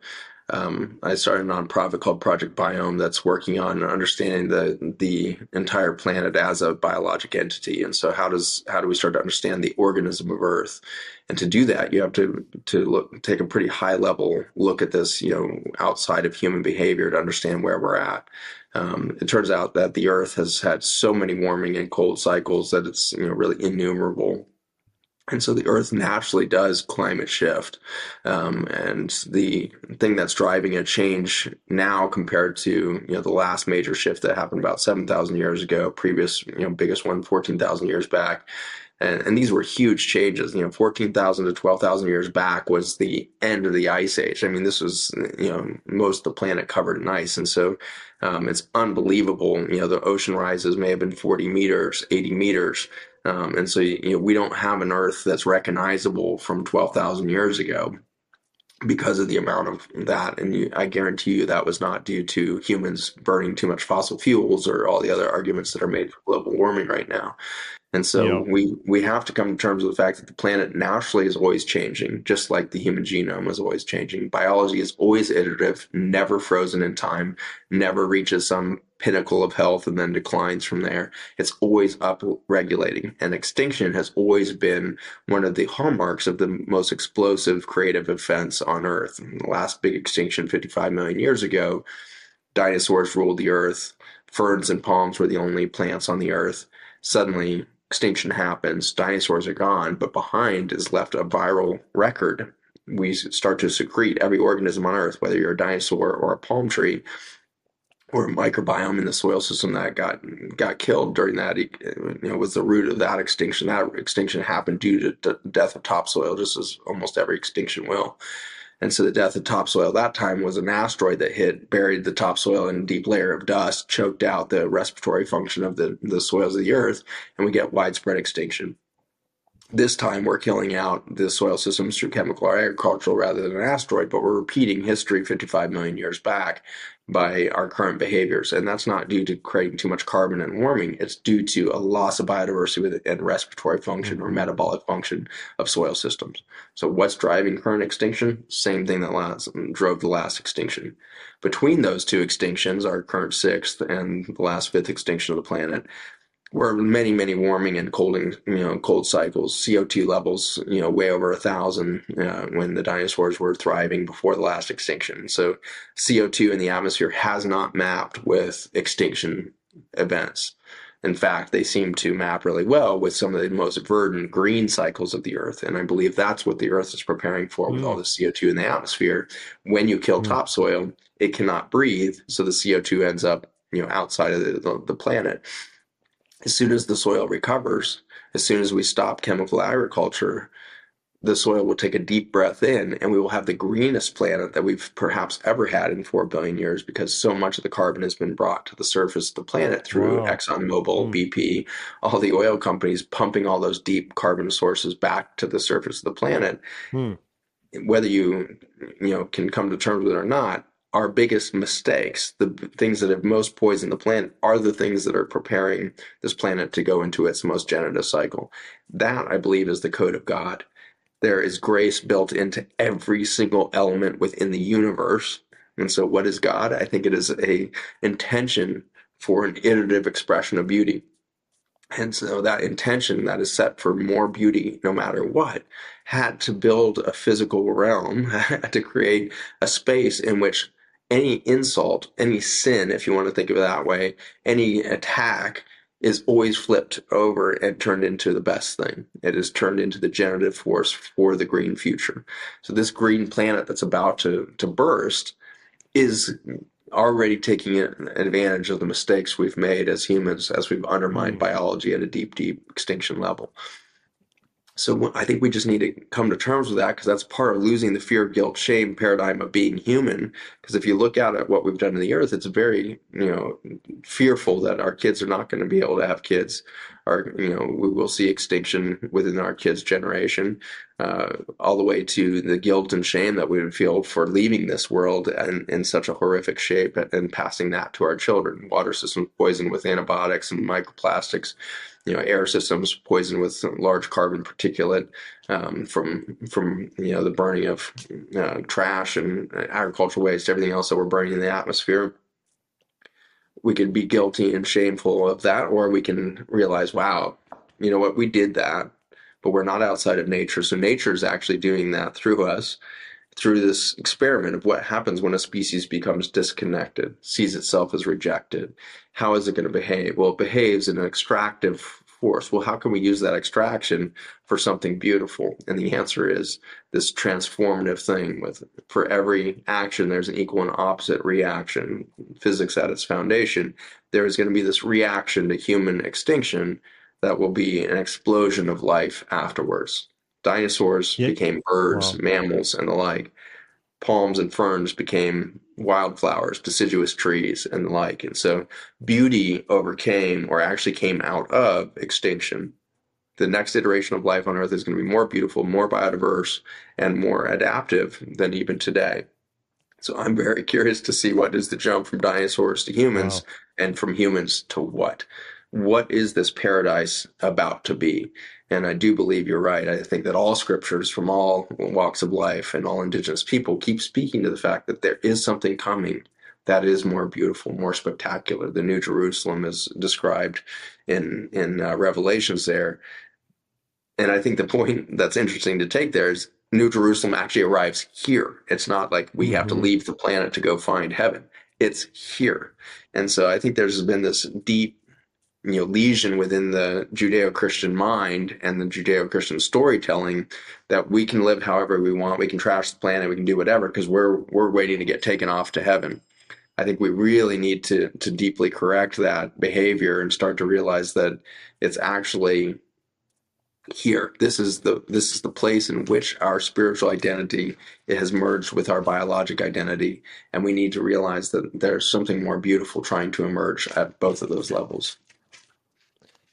[SPEAKER 1] um, I started a nonprofit called Project Biome that's working on understanding the the entire planet as a biologic entity. And so, how does how do we start to understand the organism of Earth? And to do that, you have to to look take a pretty high level look at this, you know, outside of human behavior to understand where we're at. Um, it turns out that the Earth has had so many warming and cold cycles that it's you know really innumerable and so the Earth naturally does climate shift. Um, and the thing that's driving a change now compared to, you know, the last major shift that happened about 7,000 years ago, previous, you know, biggest one 14,000 years back. And, and these were huge changes. You know, 14,000 to 12,000 years back was the end of the ice age. I mean, this was, you know, most of the planet covered in ice. And so um, it's unbelievable. You know, the ocean rises may have been 40 meters, 80 meters. Um, and so, you know, we don't have an Earth that's recognizable from 12,000 years ago because of the amount of that. And you, I guarantee you that was not due to humans burning too much fossil fuels or all the other arguments that are made for global warming right now. And so yeah. we we have to come to terms with the fact that the planet naturally is always changing, just like the human genome is always changing. Biology is always iterative, never frozen in time, never reaches some pinnacle of health and then declines from there. It's always up regulating. And extinction has always been one of the hallmarks of the most explosive creative events on Earth. The last big extinction 55 million years ago, dinosaurs ruled the Earth. Ferns and palms were the only plants on the Earth. Suddenly, extinction happens, dinosaurs are gone, but behind is left a viral record. We start to secrete every organism on Earth, whether you're a dinosaur or a palm tree or a microbiome in the soil system that got got killed during that. You know, was the root of that extinction. That extinction happened due to the death of topsoil, just as almost every extinction will. And so the death of topsoil that time was an asteroid that hit, buried the topsoil in a deep layer of dust, choked out the respiratory function of the, the soils of the earth, and we get widespread extinction. This time we're killing out the soil systems through chemical or agricultural rather than an asteroid, but we're repeating history 55 million years back by our current behaviors. And that's not due to creating too much carbon and warming. It's due to a loss of biodiversity and respiratory function or mm-hmm. metabolic function of soil systems. So what's driving current extinction? Same thing that last, drove the last extinction. Between those two extinctions, our current sixth and the last fifth extinction of the planet, were many, many warming and colding, you know, cold cycles. CO2 levels, you know, way over a thousand uh, when the dinosaurs were thriving before the last extinction. So CO2 in the atmosphere has not mapped with extinction events. In fact, they seem to map really well with some of the most verdant green cycles of the Earth. And I believe that's what the Earth is preparing for mm. with all the CO2 in the atmosphere. When you kill mm. topsoil, it cannot breathe. So the CO2 ends up, you know, outside of the, the, the planet as soon as the soil recovers, as soon as we stop chemical agriculture, the soil will take a deep breath in and we will have the greenest planet that we've perhaps ever had in 4 billion years because so much of the carbon has been brought to the surface of the planet through wow. ExxonMobil, mm. BP, all the oil companies pumping all those deep carbon sources back to the surface of the planet. Mm. Whether you you know can come to terms with it or not, our biggest mistakes, the things that have most poisoned the planet, are the things that are preparing this planet to go into its most generative cycle. That, I believe, is the code of God. There is grace built into every single element within the universe. And so, what is God? I think it is a intention for an iterative expression of beauty. And so that intention that is set for more beauty no matter what had to build a physical realm, had to create a space in which any insult, any sin, if you want to think of it that way, any attack is always flipped over and turned into the best thing. It is turned into the generative force for the green future. So this green planet that's about to to burst is already taking advantage of the mistakes we've made as humans as we've undermined mm-hmm. biology at a deep, deep extinction level. So I think we just need to come to terms with that because that's part of losing the fear, guilt, shame paradigm of being human. Because if you look out at what we've done to the earth, it's very, you know, fearful that our kids are not going to be able to have kids, or you know, we will see extinction within our kids' generation, uh, all the way to the guilt and shame that we would feel for leaving this world in, in such a horrific shape and passing that to our children. Water systems poisoned with antibiotics and microplastics you know air systems poisoned with large carbon particulate um, from from you know the burning of uh, trash and agricultural waste, everything else that we're burning in the atmosphere. We could be guilty and shameful of that, or we can realize, wow, you know what, we did that, but we're not outside of nature. So nature is actually doing that through us through this experiment of what happens when a species becomes disconnected, sees itself as rejected. How is it going to behave? Well, it behaves in an extractive force. Well, how can we use that extraction for something beautiful? And the answer is this transformative thing with for every action, there's an equal and opposite reaction. Physics at its foundation, there is going to be this reaction to human extinction that will be an explosion of life afterwards. Dinosaurs yep. became birds, wow. mammals, and the like. Palms and ferns became wildflowers, deciduous trees, and the like. And so beauty overcame or actually came out of extinction. The next iteration of life on Earth is going to be more beautiful, more biodiverse, and more adaptive than even today. So I'm very curious to see what is the jump from dinosaurs to humans wow. and from humans to what? What is this paradise about to be? And I do believe you're right. I think that all scriptures from all walks of life and all indigenous people keep speaking to the fact that there is something coming that is more beautiful, more spectacular. The New Jerusalem is described in in uh, Revelations there. And I think the point that's interesting to take there is New Jerusalem actually arrives here. It's not like we have to mm-hmm. leave the planet to go find heaven. It's here. And so I think there's been this deep you know lesion within the judeo-christian mind and the judeo-christian storytelling that we can live however we want. We can trash the planet. We can do whatever because we're we're waiting to get taken off to heaven. I think we really need to to deeply correct that behavior and start to realize that it's actually here. This is the this is the place in which our spiritual identity has merged with our biologic identity. And we need to realize that there's something more beautiful trying to emerge at both of those levels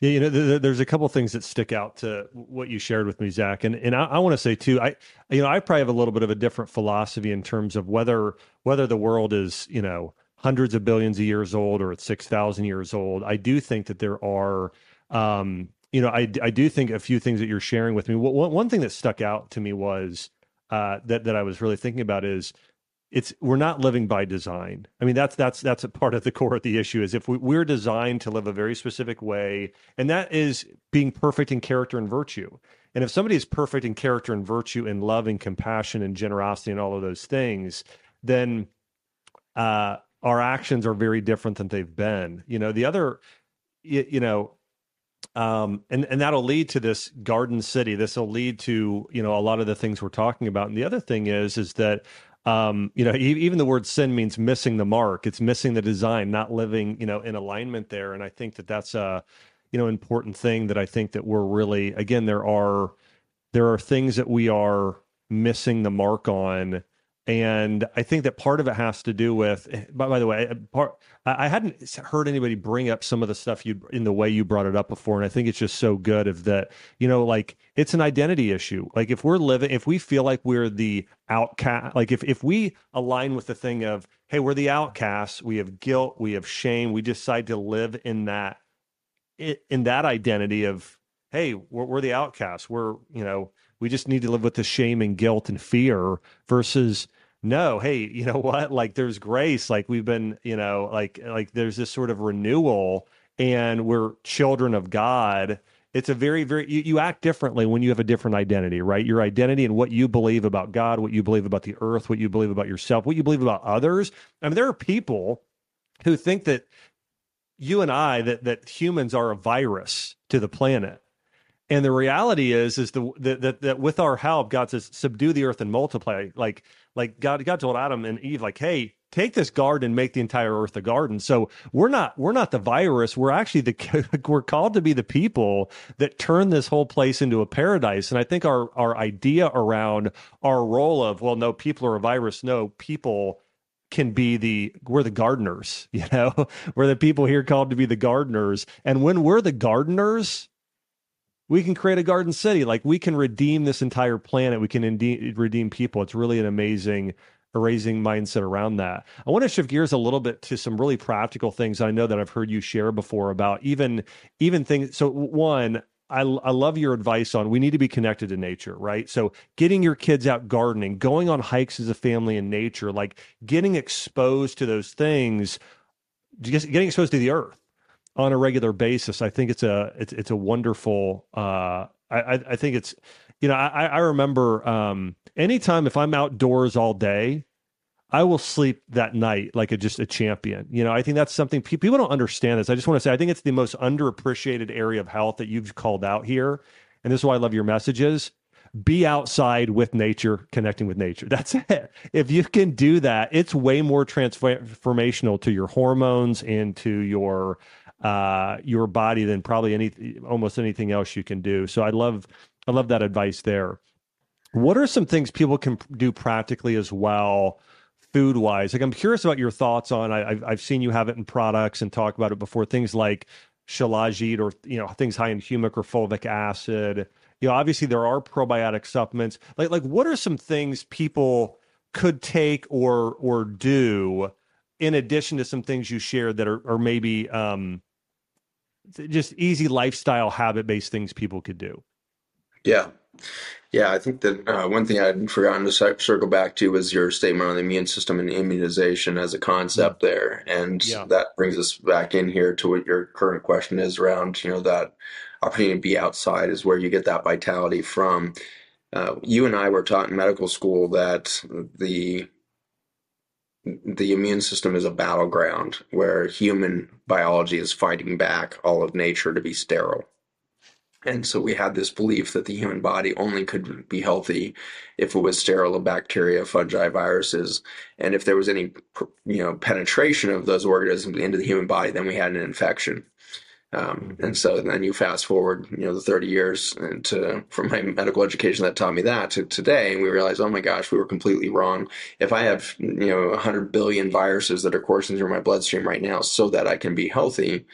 [SPEAKER 2] yeah, you know, th- there's a couple things that stick out to what you shared with me, Zach, and and I, I want to say too, I you know, I probably have a little bit of a different philosophy in terms of whether whether the world is you know hundreds of billions of years old or it's six thousand years old. I do think that there are, um, you know, I I do think a few things that you're sharing with me. One one thing that stuck out to me was uh, that that I was really thinking about is it's we're not living by design. I mean, that's that's that's a part of the core of the issue is if we, we're designed to live a very specific way, and that is being perfect in character and virtue. And if somebody is perfect in character and virtue and love and compassion and generosity and all of those things, then uh, our actions are very different than they've been. You know, the other, you, you know, um, and and that'll lead to this garden city. This will lead to you know a lot of the things we're talking about. And the other thing is is that um, you know, even the word sin means missing the mark. It's missing the design, not living, you know, in alignment there. And I think that that's a, you know, important thing that I think that we're really, again, there are, there are things that we are missing the mark on and I think that part of it has to do with. By, by the way, part I hadn't heard anybody bring up some of the stuff you in the way you brought it up before, and I think it's just so good of that. You know, like it's an identity issue. Like if we're living, if we feel like we're the outcast, like if if we align with the thing of, hey, we're the outcasts, we have guilt, we have shame, we decide to live in that in that identity of, hey, we're, we're the outcasts, we're you know we just need to live with the shame and guilt and fear versus no hey you know what like there's grace like we've been you know like like there's this sort of renewal and we're children of god it's a very very you, you, act differently when you have a different identity right your identity and what you believe about god what you believe about the earth what you believe about yourself what you believe about others i mean there are people who think that you and I that that humans are a virus to the planet. And the reality is, is the that that with our help, God says, subdue the earth and multiply. Like like God God told Adam and Eve, like, hey, take this garden and make the entire earth a garden. So we're not we're not the virus. We're actually the we're called to be the people that turn this whole place into a paradise. And I think our our idea around our role of well, no, people are a virus. No, people can be the we're the gardeners. You know, we're the people here called to be the gardeners. And when we're the gardeners, we can create a garden city. Like we can redeem this entire planet. We can indeed redeem people. It's really an amazing erasing mindset around that. I want to shift gears a little bit to some really practical things I know that I've heard you share before about even even things. So one, I, I love your advice on we need to be connected to nature, right? So getting your kids out gardening, going on hikes as a family in nature, like getting exposed to those things, just getting exposed to the earth on a regular basis. I think it's a it's it's a wonderful. Uh, I I think it's you know I I remember um, anytime if I'm outdoors all day, I will sleep that night like a just a champion. You know, I think that's something pe- people don't understand this. I just want to say I think it's the most underappreciated area of health that you've called out here. And this is why I love your messages. Be outside with nature, connecting with nature. That's it. If you can do that, it's way more transformational to your hormones and to your uh, your body than probably any almost anything else you can do. So I love I love that advice there. What are some things people can do practically as well? food wise? Like, I'm curious about your thoughts on. I, have I've seen you have it in products and talk about it before. Things like shilajit or you know things high in humic or fulvic acid. You know, obviously there are probiotic supplements. Like, like what are some things people could take or or do in addition to some things you shared that are, are maybe um, just easy lifestyle habit based things people could do?
[SPEAKER 1] Yeah. Yeah, I think that uh, one thing I'd forgotten to circle back to was your statement on the immune system and immunization as a concept mm-hmm. there, and yeah. that brings us back in here to what your current question is around. You know that opportunity to be outside is where you get that vitality from. Uh, you and I were taught in medical school that the the immune system is a battleground where human biology is fighting back all of nature to be sterile. And so we had this belief that the human body only could be healthy if it was sterile of bacteria, fungi, viruses, and if there was any, you know, penetration of those organisms into the human body, then we had an infection. Um, and so then you fast forward, you know, the 30 years to, from my medical education that taught me that to today, and we realize, oh my gosh, we were completely wrong. If I have, you know, 100 billion viruses that are coursing through my bloodstream right now so that I can be healthy,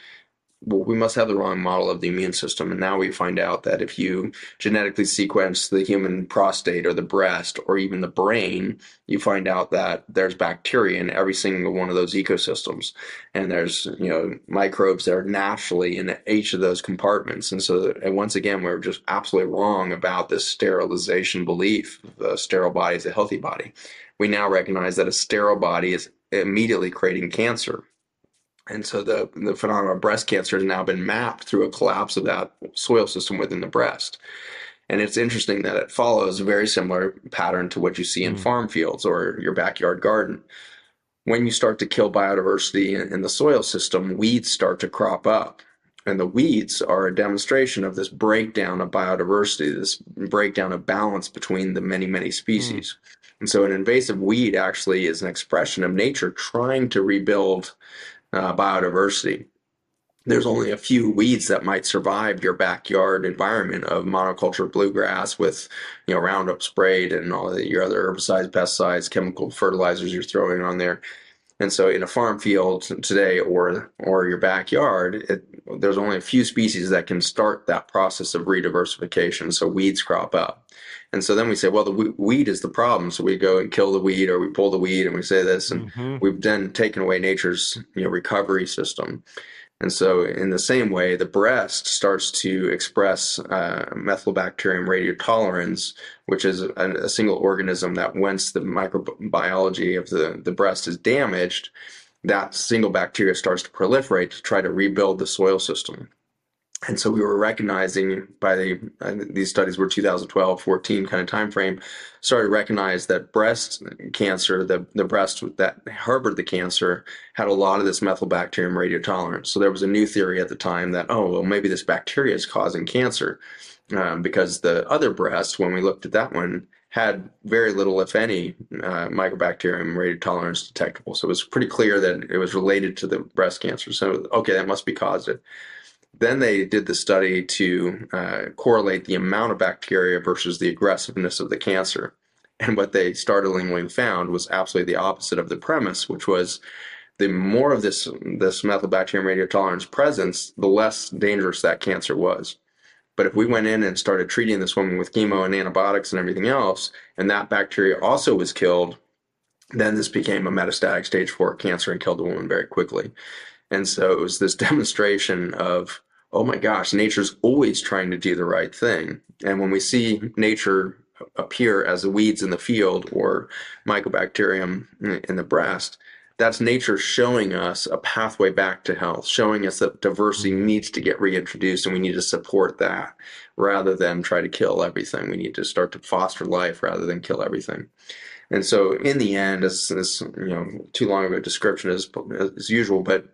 [SPEAKER 1] well, we must have the wrong model of the immune system. And now we find out that if you genetically sequence the human prostate or the breast or even the brain, you find out that there's bacteria in every single one of those ecosystems. And there's, you know, microbes that are naturally in each of those compartments. And so, and once again, we are just absolutely wrong about this sterilization belief. The sterile body is a healthy body. We now recognize that a sterile body is immediately creating cancer and so the, the phenomenon of breast cancer has now been mapped through a collapse of that soil system within the breast. And it's interesting that it follows a very similar pattern to what you see in mm. farm fields or your backyard garden. When you start to kill biodiversity in, in the soil system, weeds start to crop up. And the weeds are a demonstration of this breakdown of biodiversity, this breakdown of balance between the many, many species. Mm. And so an invasive weed actually is an expression of nature trying to rebuild uh, biodiversity. There's only a few weeds that might survive your backyard environment of monoculture bluegrass with, you know, Roundup sprayed and all your other herbicides, pesticides, chemical fertilizers you're throwing on there. And so, in a farm field today, or or your backyard, it, there's only a few species that can start that process of rediversification. So weeds crop up. And so then we say, well, the weed is the problem. So we go and kill the weed or we pull the weed and we say this. And mm-hmm. we've then taken away nature's you know, recovery system. And so, in the same way, the breast starts to express uh, methylobacterium radiotolerans, which is a, a, single organism that, once the microbiology of the, the breast is damaged, that single bacteria starts to proliferate to try to rebuild the soil system. And so we were recognizing by the these studies were 2012 14 kind of time frame started to recognize that breast cancer the, the breast that harbored the cancer had a lot of this methylobacterium radiotolerans so there was a new theory at the time that oh well maybe this bacteria is causing cancer um, because the other breast when we looked at that one had very little if any uh, mycobacterium radiotolerans detectable. So it was pretty clear that it was related to the breast cancer. So okay that must be caused it then they did the study to uh, correlate the amount of bacteria versus the aggressiveness of the cancer. And what they startlingly found was absolutely the opposite of the premise, which was the more of this this methylobacterium radiotolerans presence, the less dangerous that cancer was. But if we went in and started treating this woman with chemo and antibiotics and everything else, and that bacteria also was killed, then this became a metastatic stage four cancer and killed the woman very quickly. And so it was this demonstration of, oh my gosh, nature's always trying to do the right thing. And when we see nature appear as the weeds in the field or mycobacterium in the breast, that's nature showing us a pathway back to health, showing us that diversity mm-hmm. needs to get reintroduced and we need to support that rather than try to kill everything. We need to start to foster life rather than kill everything. And so, in the end, as, as you know, too long of a description as, as usual, but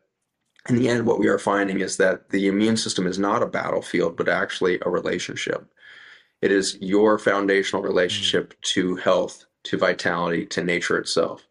[SPEAKER 1] in the end, what we are finding is that the immune system is not a battlefield, but actually a relationship. It is your foundational relationship mm. to health, to vitality, to nature itself.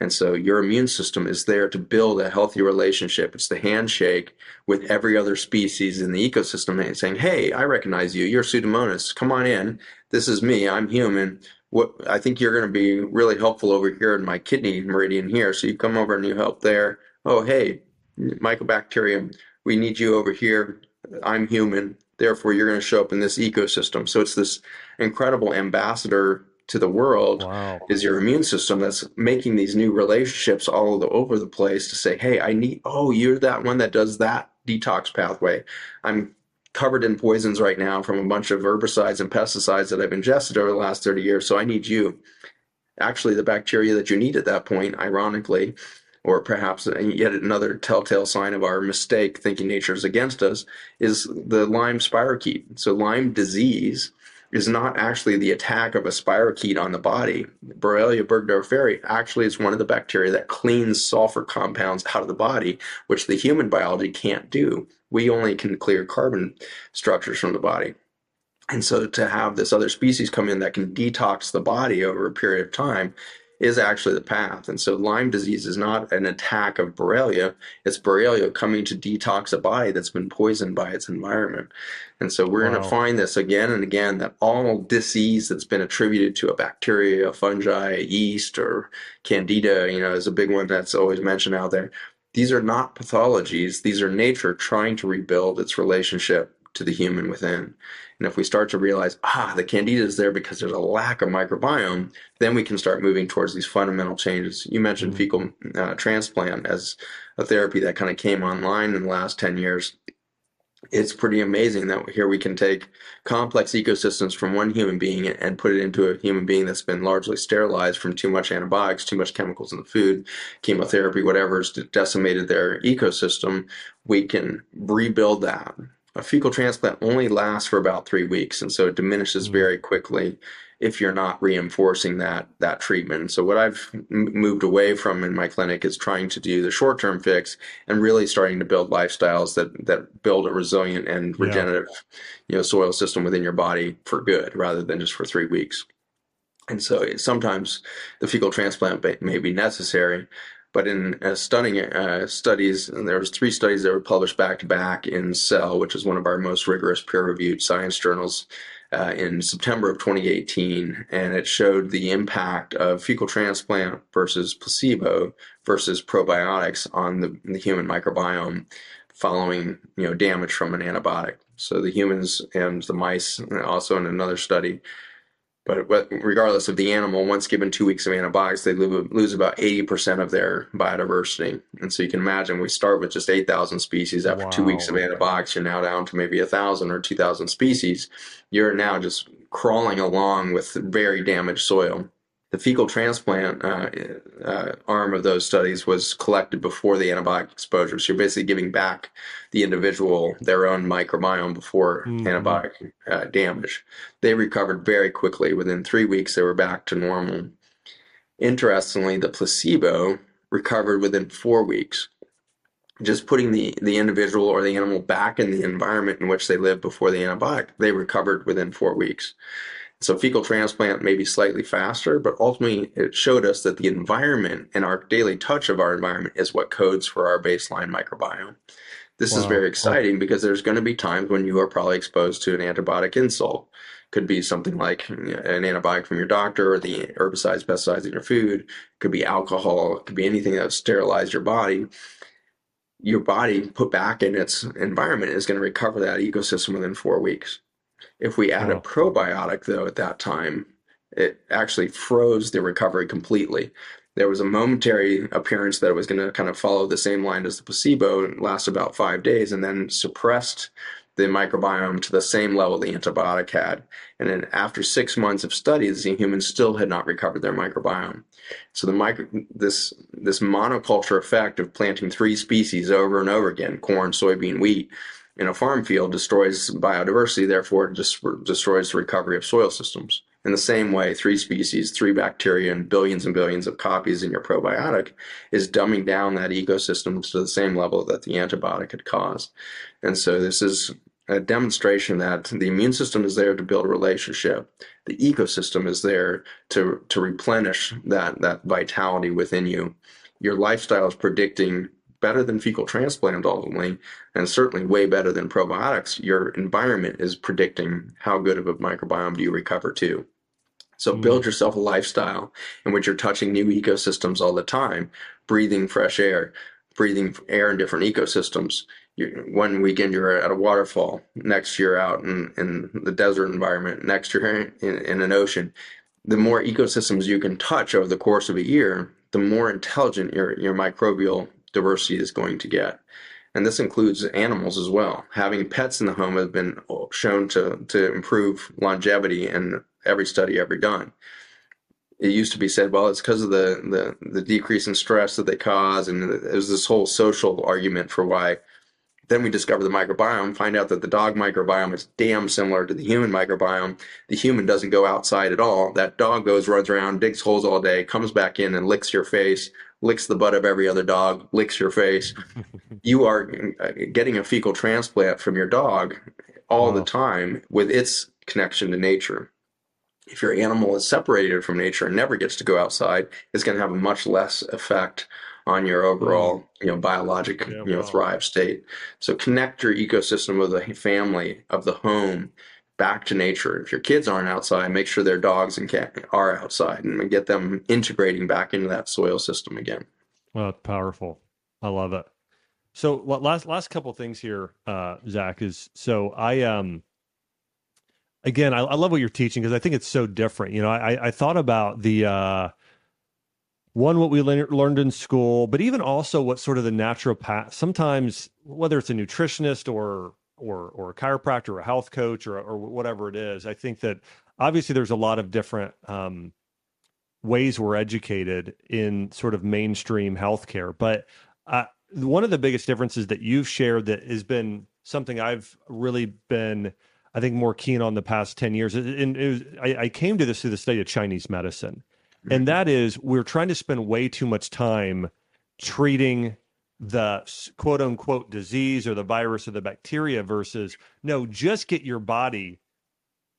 [SPEAKER 1] And so your immune system is there to build a healthy relationship. It's the handshake with every other species in the ecosystem and saying, Hey, I recognize you. You're Pseudomonas. Come on in. This is me. I'm human. What I think you're going to be really helpful over here in my kidney meridian here. So you come over and you help there. Oh, hey, mycobacterium, we need you over here. I'm human. Therefore, you're going to show up in this ecosystem. So it's this incredible ambassador to the world wow. is your immune system that's making these new relationships all over the place to say, hey, I need, oh, you're that one that does that detox pathway. I'm covered in poisons right now from a bunch of herbicides and pesticides that I've ingested over the last 30 years. So I need you. Actually, the bacteria that you need at that point, ironically, or perhaps yet another telltale sign of our mistake thinking nature is against us, is the Lyme spirochete. So Lyme disease is not actually the attack of a spirochete on the body. Borrelia burgdorferi actually is one of the bacteria that cleans sulfur compounds out of the body, which the human biology can't do. We only can clear carbon structures from the body. And so to have this other species come in that can detox the body over a period of time is actually the path. And so Lyme disease is not an attack of Borrelia, it's Borrelia coming to detox a body that's been poisoned by its environment. And so we're wow. going to find this again and again that all disease that's been attributed to a bacteria, a fungi, yeast, or candida, you know, is a big one that's always mentioned out there. These are not pathologies. These are nature trying to rebuild its relationship to the human within. And if we start to realize, ah, the candida is there because there's a lack of microbiome, then we can start moving towards these fundamental changes. You mentioned mm-hmm. fecal uh, transplant as a therapy that kind of came online in the last 10 years. It's pretty amazing that here we can take complex ecosystems from one human being and put it into a human being that's been largely sterilized from too much antibiotics, too much chemicals in the food, chemotherapy, whatever has decimated their ecosystem. We can rebuild that a fecal transplant only lasts for about three weeks, and so it diminishes mm. very quickly if you're not reinforcing that that treatment. So what I've moved away from in my clinic is trying to do the short term fix and really starting to build lifestyles that that build a resilient and regenerative, yeah. you know, soil system within your body for good rather than just for three weeks. And so sometimes the fecal transplant may be necessary, but in uh, stunning uh, studies, there was three studies that were published back to back in Cell, which is one of our most rigorous peer-reviewed science journals, uh, in September of 2018, and it showed the impact of fecal transplant versus placebo versus probiotics on the, the human microbiome following you know damage from an antibiotic. So the humans and the mice, also in another study, but regardless of the animal, once given two weeks of antibiotics, they lose about 80% of their biodiversity. And so you can imagine we start with just 8,000 species. After wow. two weeks of antibiotics, you're now down to maybe 1,000 or 2,000 species. You're now just crawling along with very damaged soil. The fecal transplant uh, uh, arm of those studies was collected before the antibiotic exposure. So you're basically giving back the individual their own microbiome before mm-hmm. antibiotic uh, damage. They recovered very quickly. Within three weeks, they were back to normal. Interestingly, the placebo recovered within four weeks. Just putting the, the individual or the animal back in the environment in which they lived before the antibiotic, they recovered within four weeks. So fecal transplant may be slightly faster, but ultimately it showed us that the environment and our daily touch of our environment is what codes for our baseline microbiome. This wow. is very exciting because there's going to be times when you are probably exposed to an antibiotic insult. Could be something like an antibiotic from your doctor or the herbicides, pesticides in your food. Could be alcohol. Could be anything that sterilized your body. Your body put back in its environment is going to recover that ecosystem within four weeks. If we add oh. a probiotic, though, at that time, it actually froze the recovery completely. There was a momentary appearance that it was going to kind of follow the same line as the placebo and last about five days, and then suppressed the microbiome to the same level the antibiotic had. And then after six months of studies, the humans still had not recovered their microbiome. So the micro, this this monoculture effect of planting three species over and over again, corn, soybean, wheat, in a farm field destroys biodiversity, therefore it just destroys the recovery of soil systems. In the same way, three species, three bacteria, and billions and billions of copies in your probiotic is dumbing down that ecosystem to the same level that the antibiotic had caused. And so this is a demonstration that the immune system is there to build a relationship. The ecosystem is there to, to replenish that, that vitality within you. Your lifestyle is predicting better than fecal transplant ultimately, and certainly way better than probiotics, your environment is predicting how good of a microbiome do you recover to. So mm. build yourself a lifestyle in which you're touching new ecosystems all the time, breathing fresh air, breathing air in different ecosystems. You, one weekend you're at a waterfall, next you're out in, in the desert environment, next you're in, in an ocean. The more ecosystems you can touch over the course of a year, the more intelligent your, your microbial diversity is going to get. And this includes animals as well. Having pets in the home has been uh, shown to, to improve longevity in every study ever done. It used to be said, well, it's because of the, the, the decrease in stress that they cause. And there's this whole social argument for why then we discover the microbiome, find out that the dog microbiome is damn similar to the human microbiome. The human doesn't go outside at all. That dog goes, runs around, digs holes all day, comes back in and licks your face, licks the butt of every other dog, licks your face. you are uh, getting a fecal transplant from your dog all wow. the time with its connection to nature. If your animal is separated from nature and never gets to go outside, it's going to have a much less effect on your overall, mm. you know, biologic, yeah, you know, wow. thrive state. So connect your ecosystem of the family, of the home, back to nature. If your kids aren't outside, make sure their dogs and cat are outside and get them integrating back into that soil system again.
[SPEAKER 2] Well, powerful. I love it. So last last couple things here, uh, Zach is so I um again I, I love what you're teaching because I think it's so different. You know, I I thought about the uh one what we le- learned in school, but even also what sort of the naturopath. Sometimes whether it's a nutritionist or or or a chiropractor or a health coach or or whatever it is. I think that obviously there's a lot of different um, ways we're educated in sort of mainstream healthcare, but uh, one of the biggest differences that you've shared that has been something I've really been. I think more keen on the past 10 years. And it was, I, I came to this through the study of Chinese medicine. And mm-hmm. that is, we're trying to spend way too much time treating the quote unquote disease or the virus or the bacteria versus no, just get your body,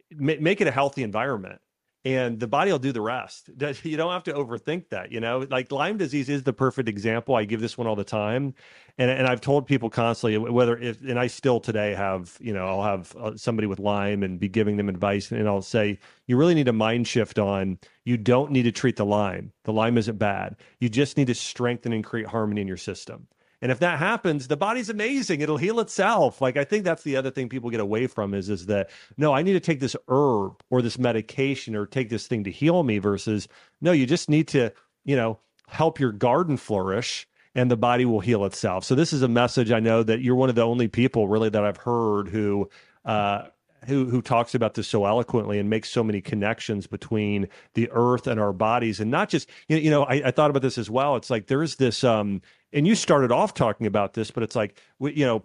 [SPEAKER 2] make it a healthy environment and the body will do the rest. You don't have to overthink that, you know. Like Lyme disease is the perfect example. I give this one all the time, and and I've told people constantly whether if and I still today have you know I'll have uh, somebody with Lyme and be giving them advice, and I'll say you really need a mind shift on you don't need to treat the Lyme. The Lyme isn't bad. You just need to strengthen and create harmony in your system. And if that happens, the body's amazing. It'll heal itself. Like I think that's the other thing people get away from is is that no, I need to take this herb or this medication or take this thing to heal me versus no, you just need to, you know, help your garden flourish and the body will heal itself. So this is a message I know that you're one of the only people really that I've heard who uh, who who talks about this so eloquently and makes so many connections between the earth and our bodies, and not just you know, you know I, I thought about this as well. It's like there is this, um, and you started off talking about this, but it's like we, you know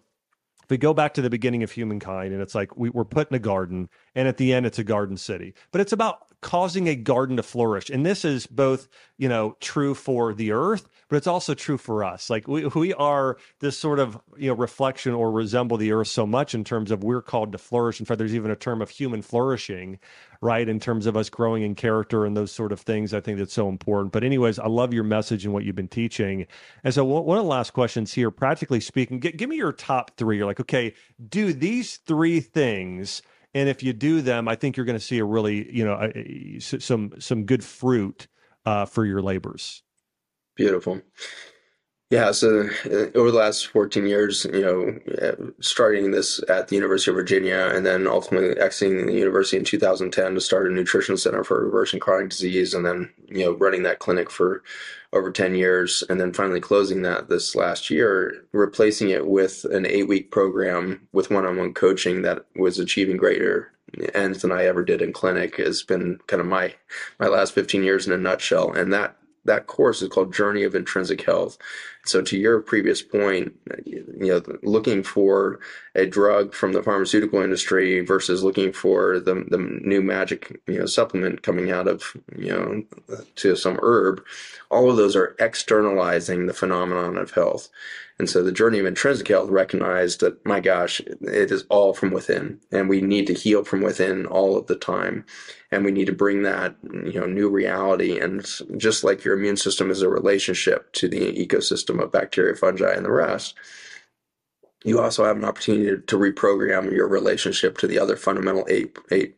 [SPEAKER 2] we go back to the beginning of humankind and it's like we, we're put in a garden and at the end it's a garden city. But it's about causing a garden to flourish. And this is both you know true for the earth but it's also true for us. Like we, we are this sort of you know reflection or resemble the earth so much in terms of we're called to flourish. In fact there's even a term of human flourishing right in terms of us growing in character and those sort of things i think that's so important. But anyways i love your message and what you've been teaching. And so one of the last questions here practically speaking give me your top three. You're like okay do these three things and if you do them, I think you're going to see a really, you know, some some good fruit uh, for your labors.
[SPEAKER 1] Beautiful. Yeah, so uh, over the last 14 years, you know, uh, starting this at the University of Virginia and then ultimately exiting the university in 2010 to start a nutrition center for reversing chronic disease and then, you know, running that clinic for over 10 years and then finally closing that this last year, replacing it with an eight week program with one on one coaching that was achieving greater ends than I ever did in clinic has been kind of my my last 15 years in a nutshell. And that that course is called Journey of Intrinsic Health. So to your previous point, you know, looking for a drug from the pharmaceutical industry versus looking for the the new magic, you know, supplement coming out of, you know, to some herb, all of those are externalizing the phenomenon of health. And so the journey of intrinsic health recognized that, my gosh, it is all from within and we need to heal from within all of the time. And we need to bring that, you know, new reality. And just like your immune system is a relationship to the ecosystem of bacteria, fungi, and the rest, you also have an opportunity to reprogram your relationship to the other fundamental eight, eight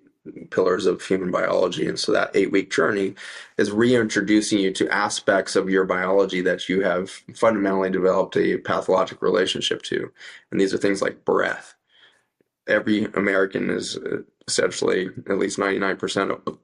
[SPEAKER 1] pillars of human biology. And so that eight week journey is reintroducing you to aspects of your biology that you have fundamentally developed a pathologic relationship to. And these are things like breath. Every American is uh, essentially at least 99% of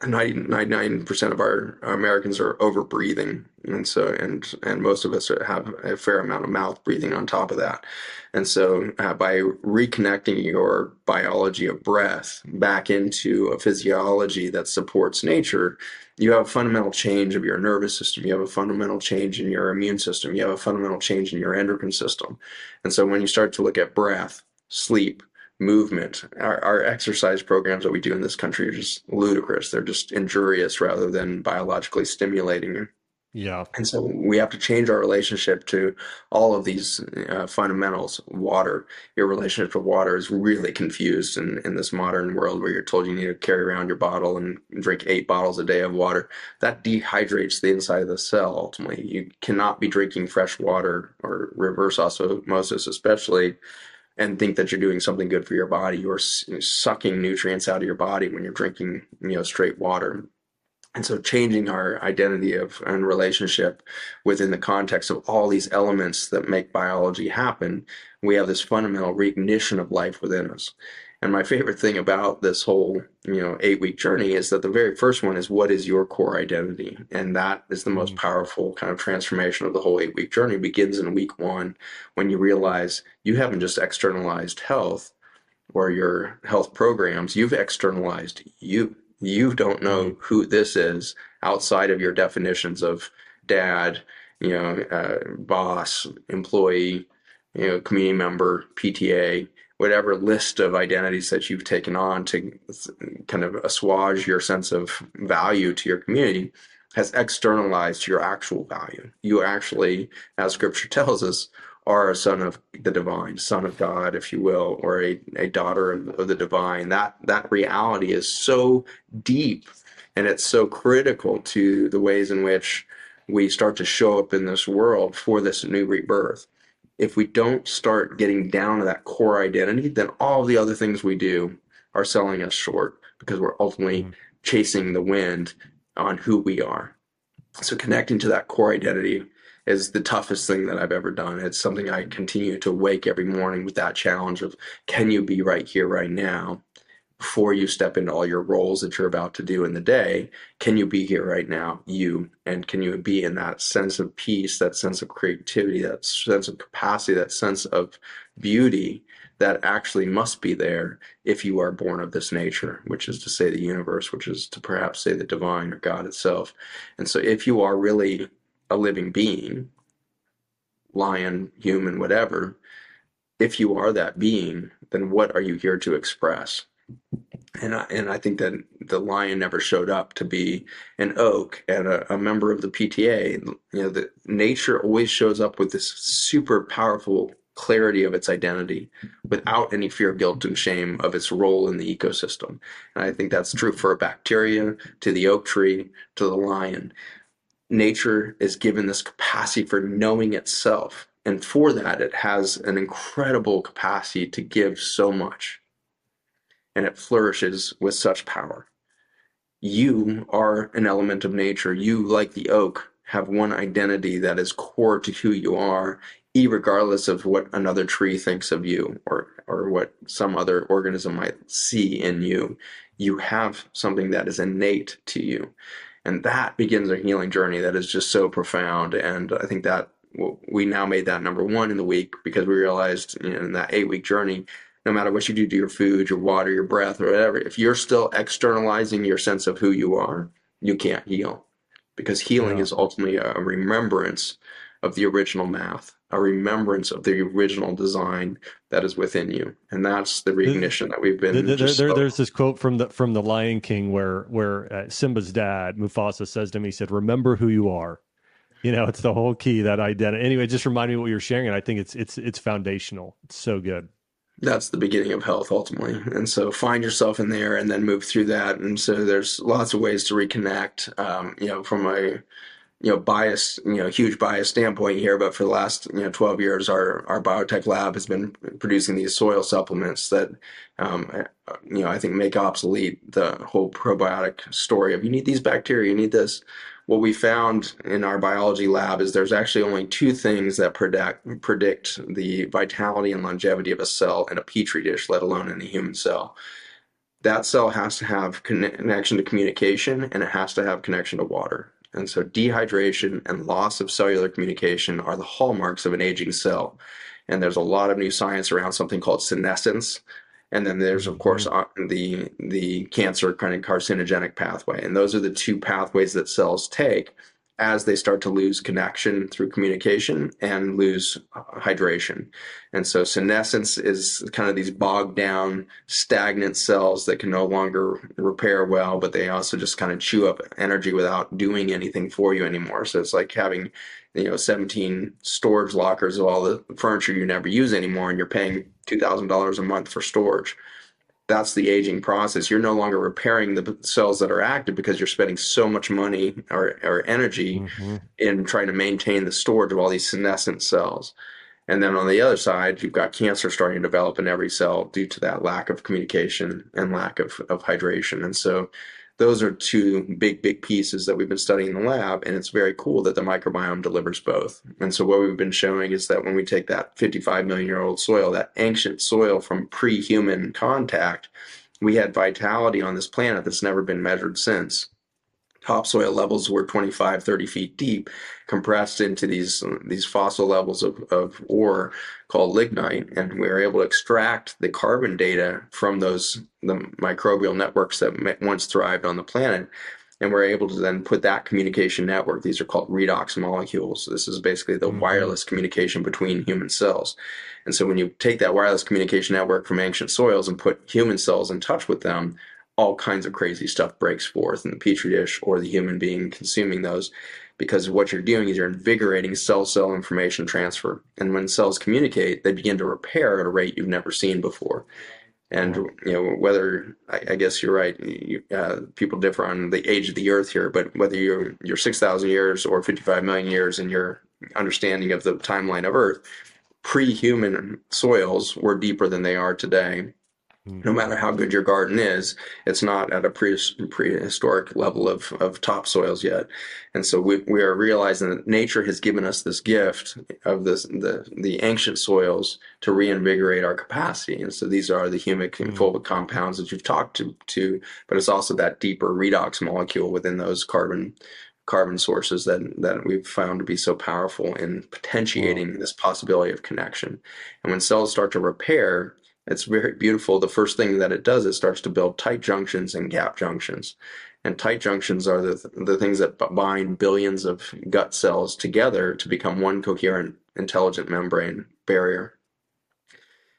[SPEAKER 1] 99% of our Americans are over breathing. And so, and, and most of us have a fair amount of mouth breathing on top of that. And so, uh, by reconnecting your biology of breath back into a physiology that supports nature, you have a fundamental change of your nervous system. You have a fundamental change in your immune system. You have a fundamental change in your endocrine system. And so, when you start to look at breath, sleep, movement. Our, our exercise programs that we do in this country are just ludicrous. They're just injurious rather than biologically stimulating.
[SPEAKER 2] Yeah.
[SPEAKER 1] And so we have to change our relationship to all of these uh, fundamentals. Water, your relationship to water is really confused in, in this modern world where you're told you need to carry around your bottle and drink eight bottles a day of water. That dehydrates the inside of the cell ultimately. You cannot be drinking fresh water or reverse osmosis, especially and think that you're doing something good for your body. You're sucking nutrients out of your body when you're drinking, you know, straight water. And so changing our identity of and relationship within the context of all these elements that make biology happen, we have this fundamental reignition of life within us. And my favorite thing about this whole, you know, eight week journey is that the very first one is what is your core identity? And that is the most mm. powerful kind of transformation of the whole eight week journey begins in week one when you realize you haven't just externalized health or your health programs, you've externalized you. You don't know mm. who this is outside of your definitions of dad, you know, uh, boss, employee, you know, community member, PTA whatever list of identities that you've taken on to kind of assuage your sense of value to your community has externalized your actual value. You actually, as scripture tells us, are a son of the divine, son of God, if you will, or a, a daughter of, of the divine. That that reality is so deep and it's so critical to the ways in which we start to show up in this world for this new rebirth if we don't start getting down to that core identity, then all the other things we do are selling us short because we're ultimately mm-hmm. chasing the wind on who we are. So connecting to that core identity is the toughest thing that I've ever done. It's something I continue to wake every morning with that challenge of can you be right here, right now? Before you step into all your roles that you're about to do in the day, can you be here right now, you? And can you be in that sense of peace, that sense of creativity, that sense of capacity, that sense of beauty that actually must be there if you are born of this nature, which is to say the universe, which is to perhaps say the divine or God itself. And so if you are really a living being, lion, human, whatever, if you are that being, then what are you here to express? And I, and I think that the lion never showed up to be an oak and a, a member of the PTA. You know, the nature always shows up with this super powerful clarity of its identity without any fear, guilt, and shame of its role in the ecosystem. And I think that's true for a bacteria, to the oak tree, to the lion. Nature is given this capacity for knowing itself. And for that, it has an incredible capacity to give so much. And it flourishes with such power. You are an element of nature. You, like the oak, have one identity that is core to who you are, regardless of what another tree thinks of you or or what some other organism might see in you you have something that is innate to you and that begins a healing journey that is just so profound and i think that we now made that number one in the week because we realized in that eight week journey no matter what you do to your food your water your breath or whatever if you're still externalizing your sense of who you are you can't heal because healing yeah. is ultimately a remembrance of the original math a remembrance of the original design that is within you, and that's the recognition that we've been.
[SPEAKER 2] There, there, there's this quote from the from the Lion King where where uh, Simba's dad Mufasa says to him, he said, "Remember who you are." You know, it's the whole key that identity. Anyway, just remind me what you're sharing, and I think it's it's it's foundational. It's so good.
[SPEAKER 1] That's the beginning of health ultimately, and so find yourself in there, and then move through that. And so there's lots of ways to reconnect. Um, you know, from a you know, bias, you know, huge bias standpoint here, but for the last, you know, 12 years, our, our biotech lab has been producing these soil supplements that, um, you know, I think make obsolete the whole probiotic story of you need these bacteria, you need this. What we found in our biology lab is there's actually only two things that predict, predict the vitality and longevity of a cell in a petri dish, let alone in a human cell. That cell has to have connection to communication and it has to have connection to water. And so dehydration and loss of cellular communication are the hallmarks of an aging cell. And there's a lot of new science around something called senescence. And then there's of course mm-hmm. the the cancer kind of carcinogenic pathway. And those are the two pathways that cells take as they start to lose connection through communication and lose hydration. And so senescence is kind of these bogged down, stagnant cells that can no longer repair well, but they also just kind of chew up energy without doing anything for you anymore. So it's like having, you know, 17 storage lockers of all the furniture you never use anymore and you're paying $2,000 a month for storage that's the aging process. You're no longer repairing the cells that are active because you're spending so much money or, or energy mm-hmm. in trying to maintain the storage of all these senescent cells. And then on the other side, you've got cancer starting to develop in every cell due to that lack of communication and lack of, of hydration. And so those are two big, big pieces that we've been studying in the lab. And it's very cool that the microbiome delivers both. And so what we've been showing is that when we take that 55 million year old soil, that ancient soil from pre human contact, we had vitality on this planet that's never been measured since topsoil levels were 25 30 feet deep compressed into these these fossil levels of, of ore called lignite and we were able to extract the carbon data from those the microbial networks that once thrived on the planet and we're able to then put that communication network these are called redox molecules. This is basically the mm-hmm. wireless communication between human cells. And so when you take that wireless communication network from ancient soils and put human cells in touch with them all kinds of crazy stuff breaks forth in the petri dish or the human being consuming those because what you're doing is you're invigorating cell cell information transfer. And when cells communicate they begin to repair at a rate you've never seen before. And you know whether I, I guess you're right you, uh, people differ on the age of the earth here but whether you're you're 6000 years or 55 million years in your understanding of the timeline of earth pre-human soils were deeper than they are today. No matter how good your garden is, it's not at a pre- prehistoric level of, of topsoils yet. And so we, we are realizing that nature has given us this gift of this, the, the ancient soils to reinvigorate our capacity. And so these are the humic and mm-hmm. fulvic compounds that you've talked to, to, but it's also that deeper redox molecule within those carbon carbon sources that that we've found to be so powerful in potentiating this possibility of connection. And when cells start to repair, It's very beautiful. The first thing that it does, it starts to build tight junctions and gap junctions. And tight junctions are the, the things that bind billions of gut cells together to become one coherent, intelligent membrane barrier.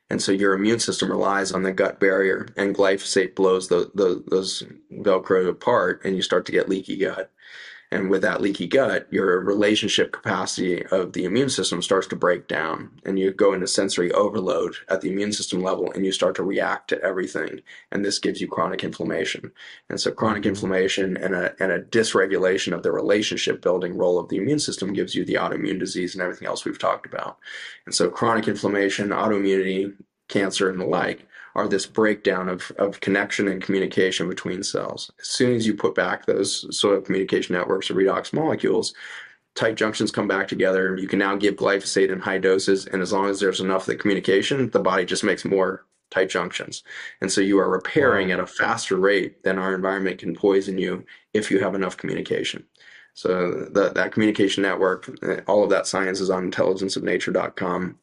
[SPEAKER 1] And so your immune system relies on the gut barrier, and glyphosate blows the, the, those Velcro apart, and you start to get leaky gut. And with that leaky gut, your relationship capacity of the immune system starts to break down and you go into sensory overload at the immune system level and you start to react to everything. And this gives you chronic inflammation. And so chronic mm-hmm. inflammation and a, and a dysregulation of the relationship building role of the immune system gives you the autoimmune disease and everything else we've talked about. And so chronic inflammation, autoimmunity, cancer and the like are this breakdown of, of connection and communication between cells. As soon as you put back those soil communication networks or redox molecules, tight junctions come back together. You can now give glyphosate in high doses, and as long as there's enough of the communication, the body just makes more tight junctions. And so you are repairing wow. at a faster rate than our environment can poison you if you have enough communication. So the, that communication network, all of that science is on intelligenceofnature.com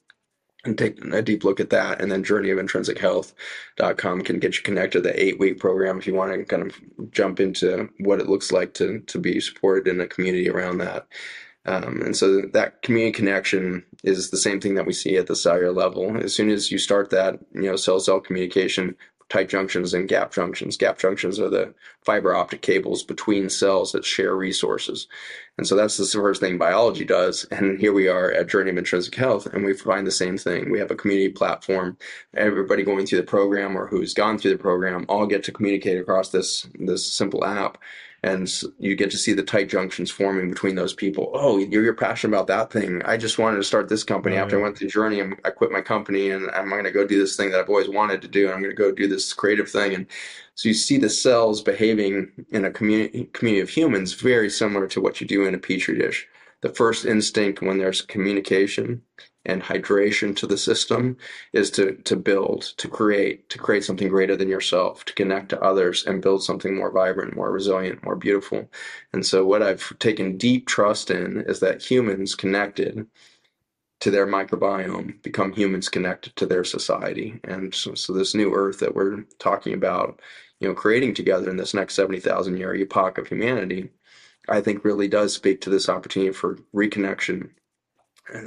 [SPEAKER 1] and take a deep look at that. And then journeyofintrinsichealth.com can get you connected to the eight week program if you want to kind of jump into what it looks like to, to be supported in a community around that. Um, and so that community connection is the same thing that we see at the cellular level. As soon as you start that, you know, cell cell communication, tight junctions and gap junctions. Gap junctions are the fiber optic cables between cells that share resources. And so that's the first thing biology does. And here we are at Journey of Intrinsic Health, and we find the same thing. We have a community platform. Everybody going through the program or who's gone through the program all get to communicate across this this simple app and you get to see the tight junctions forming between those people. Oh, you're, you're passionate about that thing. I just wanted to start this company oh, after. I went through Journey. I'm, i quit my company and I'm going to go do this thing that I've always wanted to do. And I'm going to go do this creative thing. And so you see the cells behaving in a community community of humans very similar to what you do in a petri dish. The first instinct when there's communication and hydration to the system is to to build, to create, to create something greater than yourself, to connect to others and build something more vibrant, more resilient, more beautiful. And so what I've taken deep trust in is that humans connected to their microbiome become humans connected to their society. And so, so this new earth that we're talking about, you know, creating together in this next 70,000 year epoch of humanity, I think really does speak to this opportunity for reconnection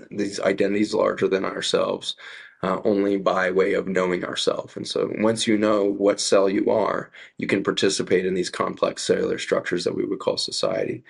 [SPEAKER 1] these identities larger than ourselves uh, only by way of knowing ourselves. And so once you know what cell you are, you can participate in these complex cellular structures that we would call society.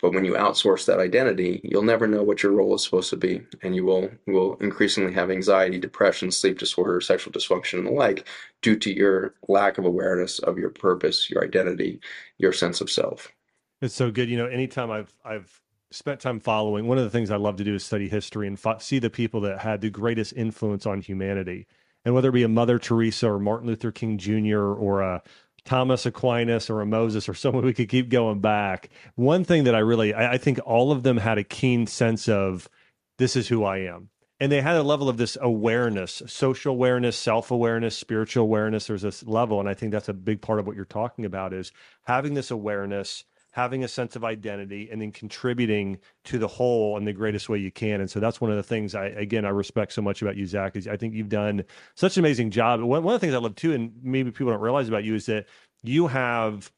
[SPEAKER 1] But when you outsource that identity, you'll never know what your role is supposed to be, and you will will increasingly have anxiety, depression, sleep disorder, sexual dysfunction, and the like, due to your lack of awareness of your purpose, your identity, your sense of self.
[SPEAKER 2] It's so good. You know, anytime I've I've spent time following, one of the things I love to do is study history and fo- see the people that had the greatest influence on humanity. And whether it be a Mother Teresa or Martin Luther King Jr. or a Thomas Aquinas or a Moses or someone we could keep going back. One thing that I really, I, I think all of them had a keen sense of this is who I am. And they had a level of this awareness, social awareness, self awareness, spiritual awareness. There's this level. And I think that's a big part of what you're talking about is having this awareness having a sense of identity and then contributing to the whole in the greatest way you can. And so that's one of the things I, again, I respect so much about you, Zach, is I think you've done such an amazing job. One, one of the things I love too, and maybe people don't realize about you is that you have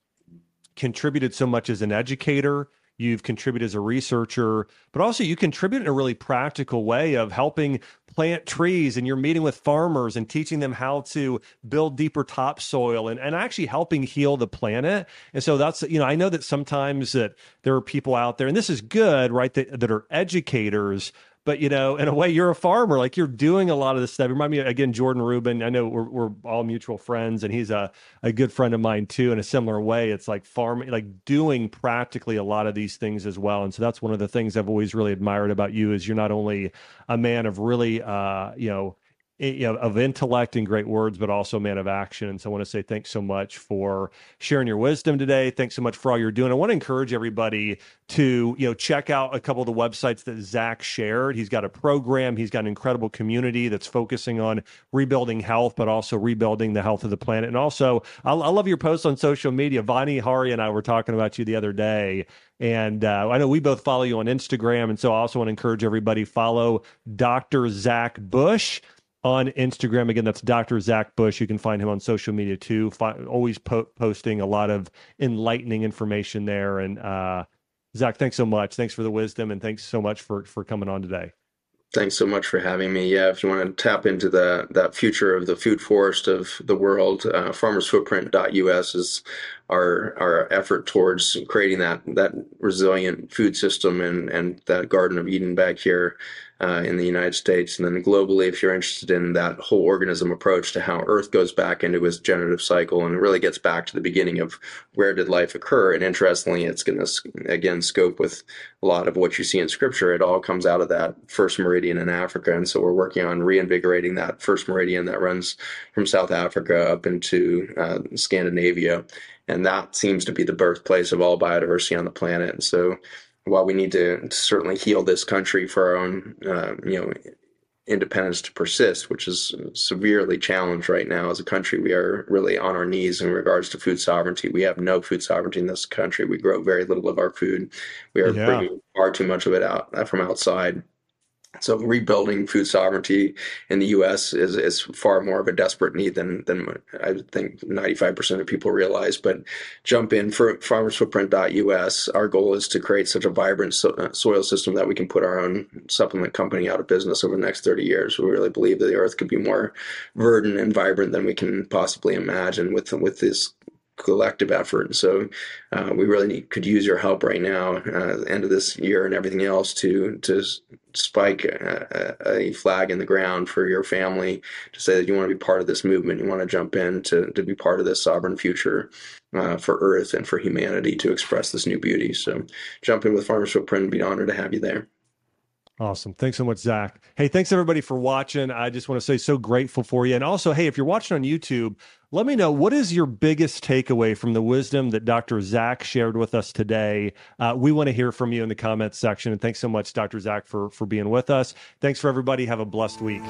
[SPEAKER 2] contributed so much as an educator you've contributed as a researcher, but also you contribute in a really practical way of helping plant trees and you're meeting with farmers and teaching them how to build deeper topsoil and, and actually helping heal the planet. And so that's, you know, I know that sometimes that there are people out there, and this is good, right, that, that are educators, but you know, in a way, you're a farmer. Like you're doing a lot of this stuff. Remind me again, Jordan Rubin. I know we're, we're all mutual friends, and he's a, a good friend of mine too. In a similar way, it's like farming, like doing practically a lot of these things as well. And so that's one of the things I've always really admired about you is you're not only a man of really, uh, you know you know, of intellect and great words, but also man of action. And so I want to say thanks so much for sharing your wisdom today. Thanks so much for all you're doing. I want to encourage everybody to, you know, check out a couple of the websites that Zach shared. He's got a program. He's got an incredible community that's focusing on rebuilding health, but also rebuilding the health of the planet. And also, I, I love your posts on social media. Vani Hari and I were talking about you the other day. And uh, I know we both follow you on Instagram. And so I also want to encourage everybody follow Dr. Zach Bush on Instagram. Again, that's Dr. Zach Bush. You can find him on social media too. always po- posting a lot of enlightening information there. And uh, Zach, thanks so much. Thanks for the wisdom, and thanks so much for for coming on today.
[SPEAKER 1] Thanks so much for having me. Yeah, if you want to tap into the that future of the food forest of the world, uh, farmersfootprint.us is our our effort towards creating that that resilient food system and and that Garden of Eden back here uh, in the United States, and then globally, if you're interested in that whole organism approach to how Earth goes back into its generative cycle and it really gets back to the beginning of where did life occur. And interestingly, it's going to again scope with a lot of what you see in Scripture. It all comes out of that first meridian in Africa, and so we're working on reinvigorating that first meridian that runs from South Africa up into uh, Scandinavia and that seems to be the birthplace of all biodiversity on the planet. And so, while we need to certainly heal this country for our own, uh, you know, independence to persist, which is severely challenged right now as a country. We are really on our knees in regards to food sovereignty. We have no food sovereignty in this country. We grow very little of our food. We are yeah. bringing far too much of it out uh, from outside. So rebuilding food sovereignty in the U.S. is, is far more of a desperate need than than I think 95% of people realize. But jump in for farmersfootprint.us. Our goal is to create such a vibrant so, uh, soil system that we can put our own supplement company out of business over the next 30 years. We really believe that the earth could be more verdant and vibrant than we can possibly imagine with with this collective effort. And so uh, we really need, could use your help right now, uh, end of this year and everything else, to to spike a, a, flag in the ground for your family to say that you want to be part of this movement. You want to jump in to to be part of this sovereign future. Uh, for Earth and for humanity to express this new beauty. So, jump in with Farmers Footprint be honored to have you there.
[SPEAKER 2] Awesome. Thanks so much, Zach. Hey, thanks everybody for watching. I just want to say so grateful for you. And also, hey, if you're watching on YouTube, let me know what is your biggest takeaway from the wisdom that Dr. Zach shared with us today. Uh, we want to hear from you in the comments section. And thanks so much, Dr. Zach, for for being with us. Thanks for everybody. Have a blessed week.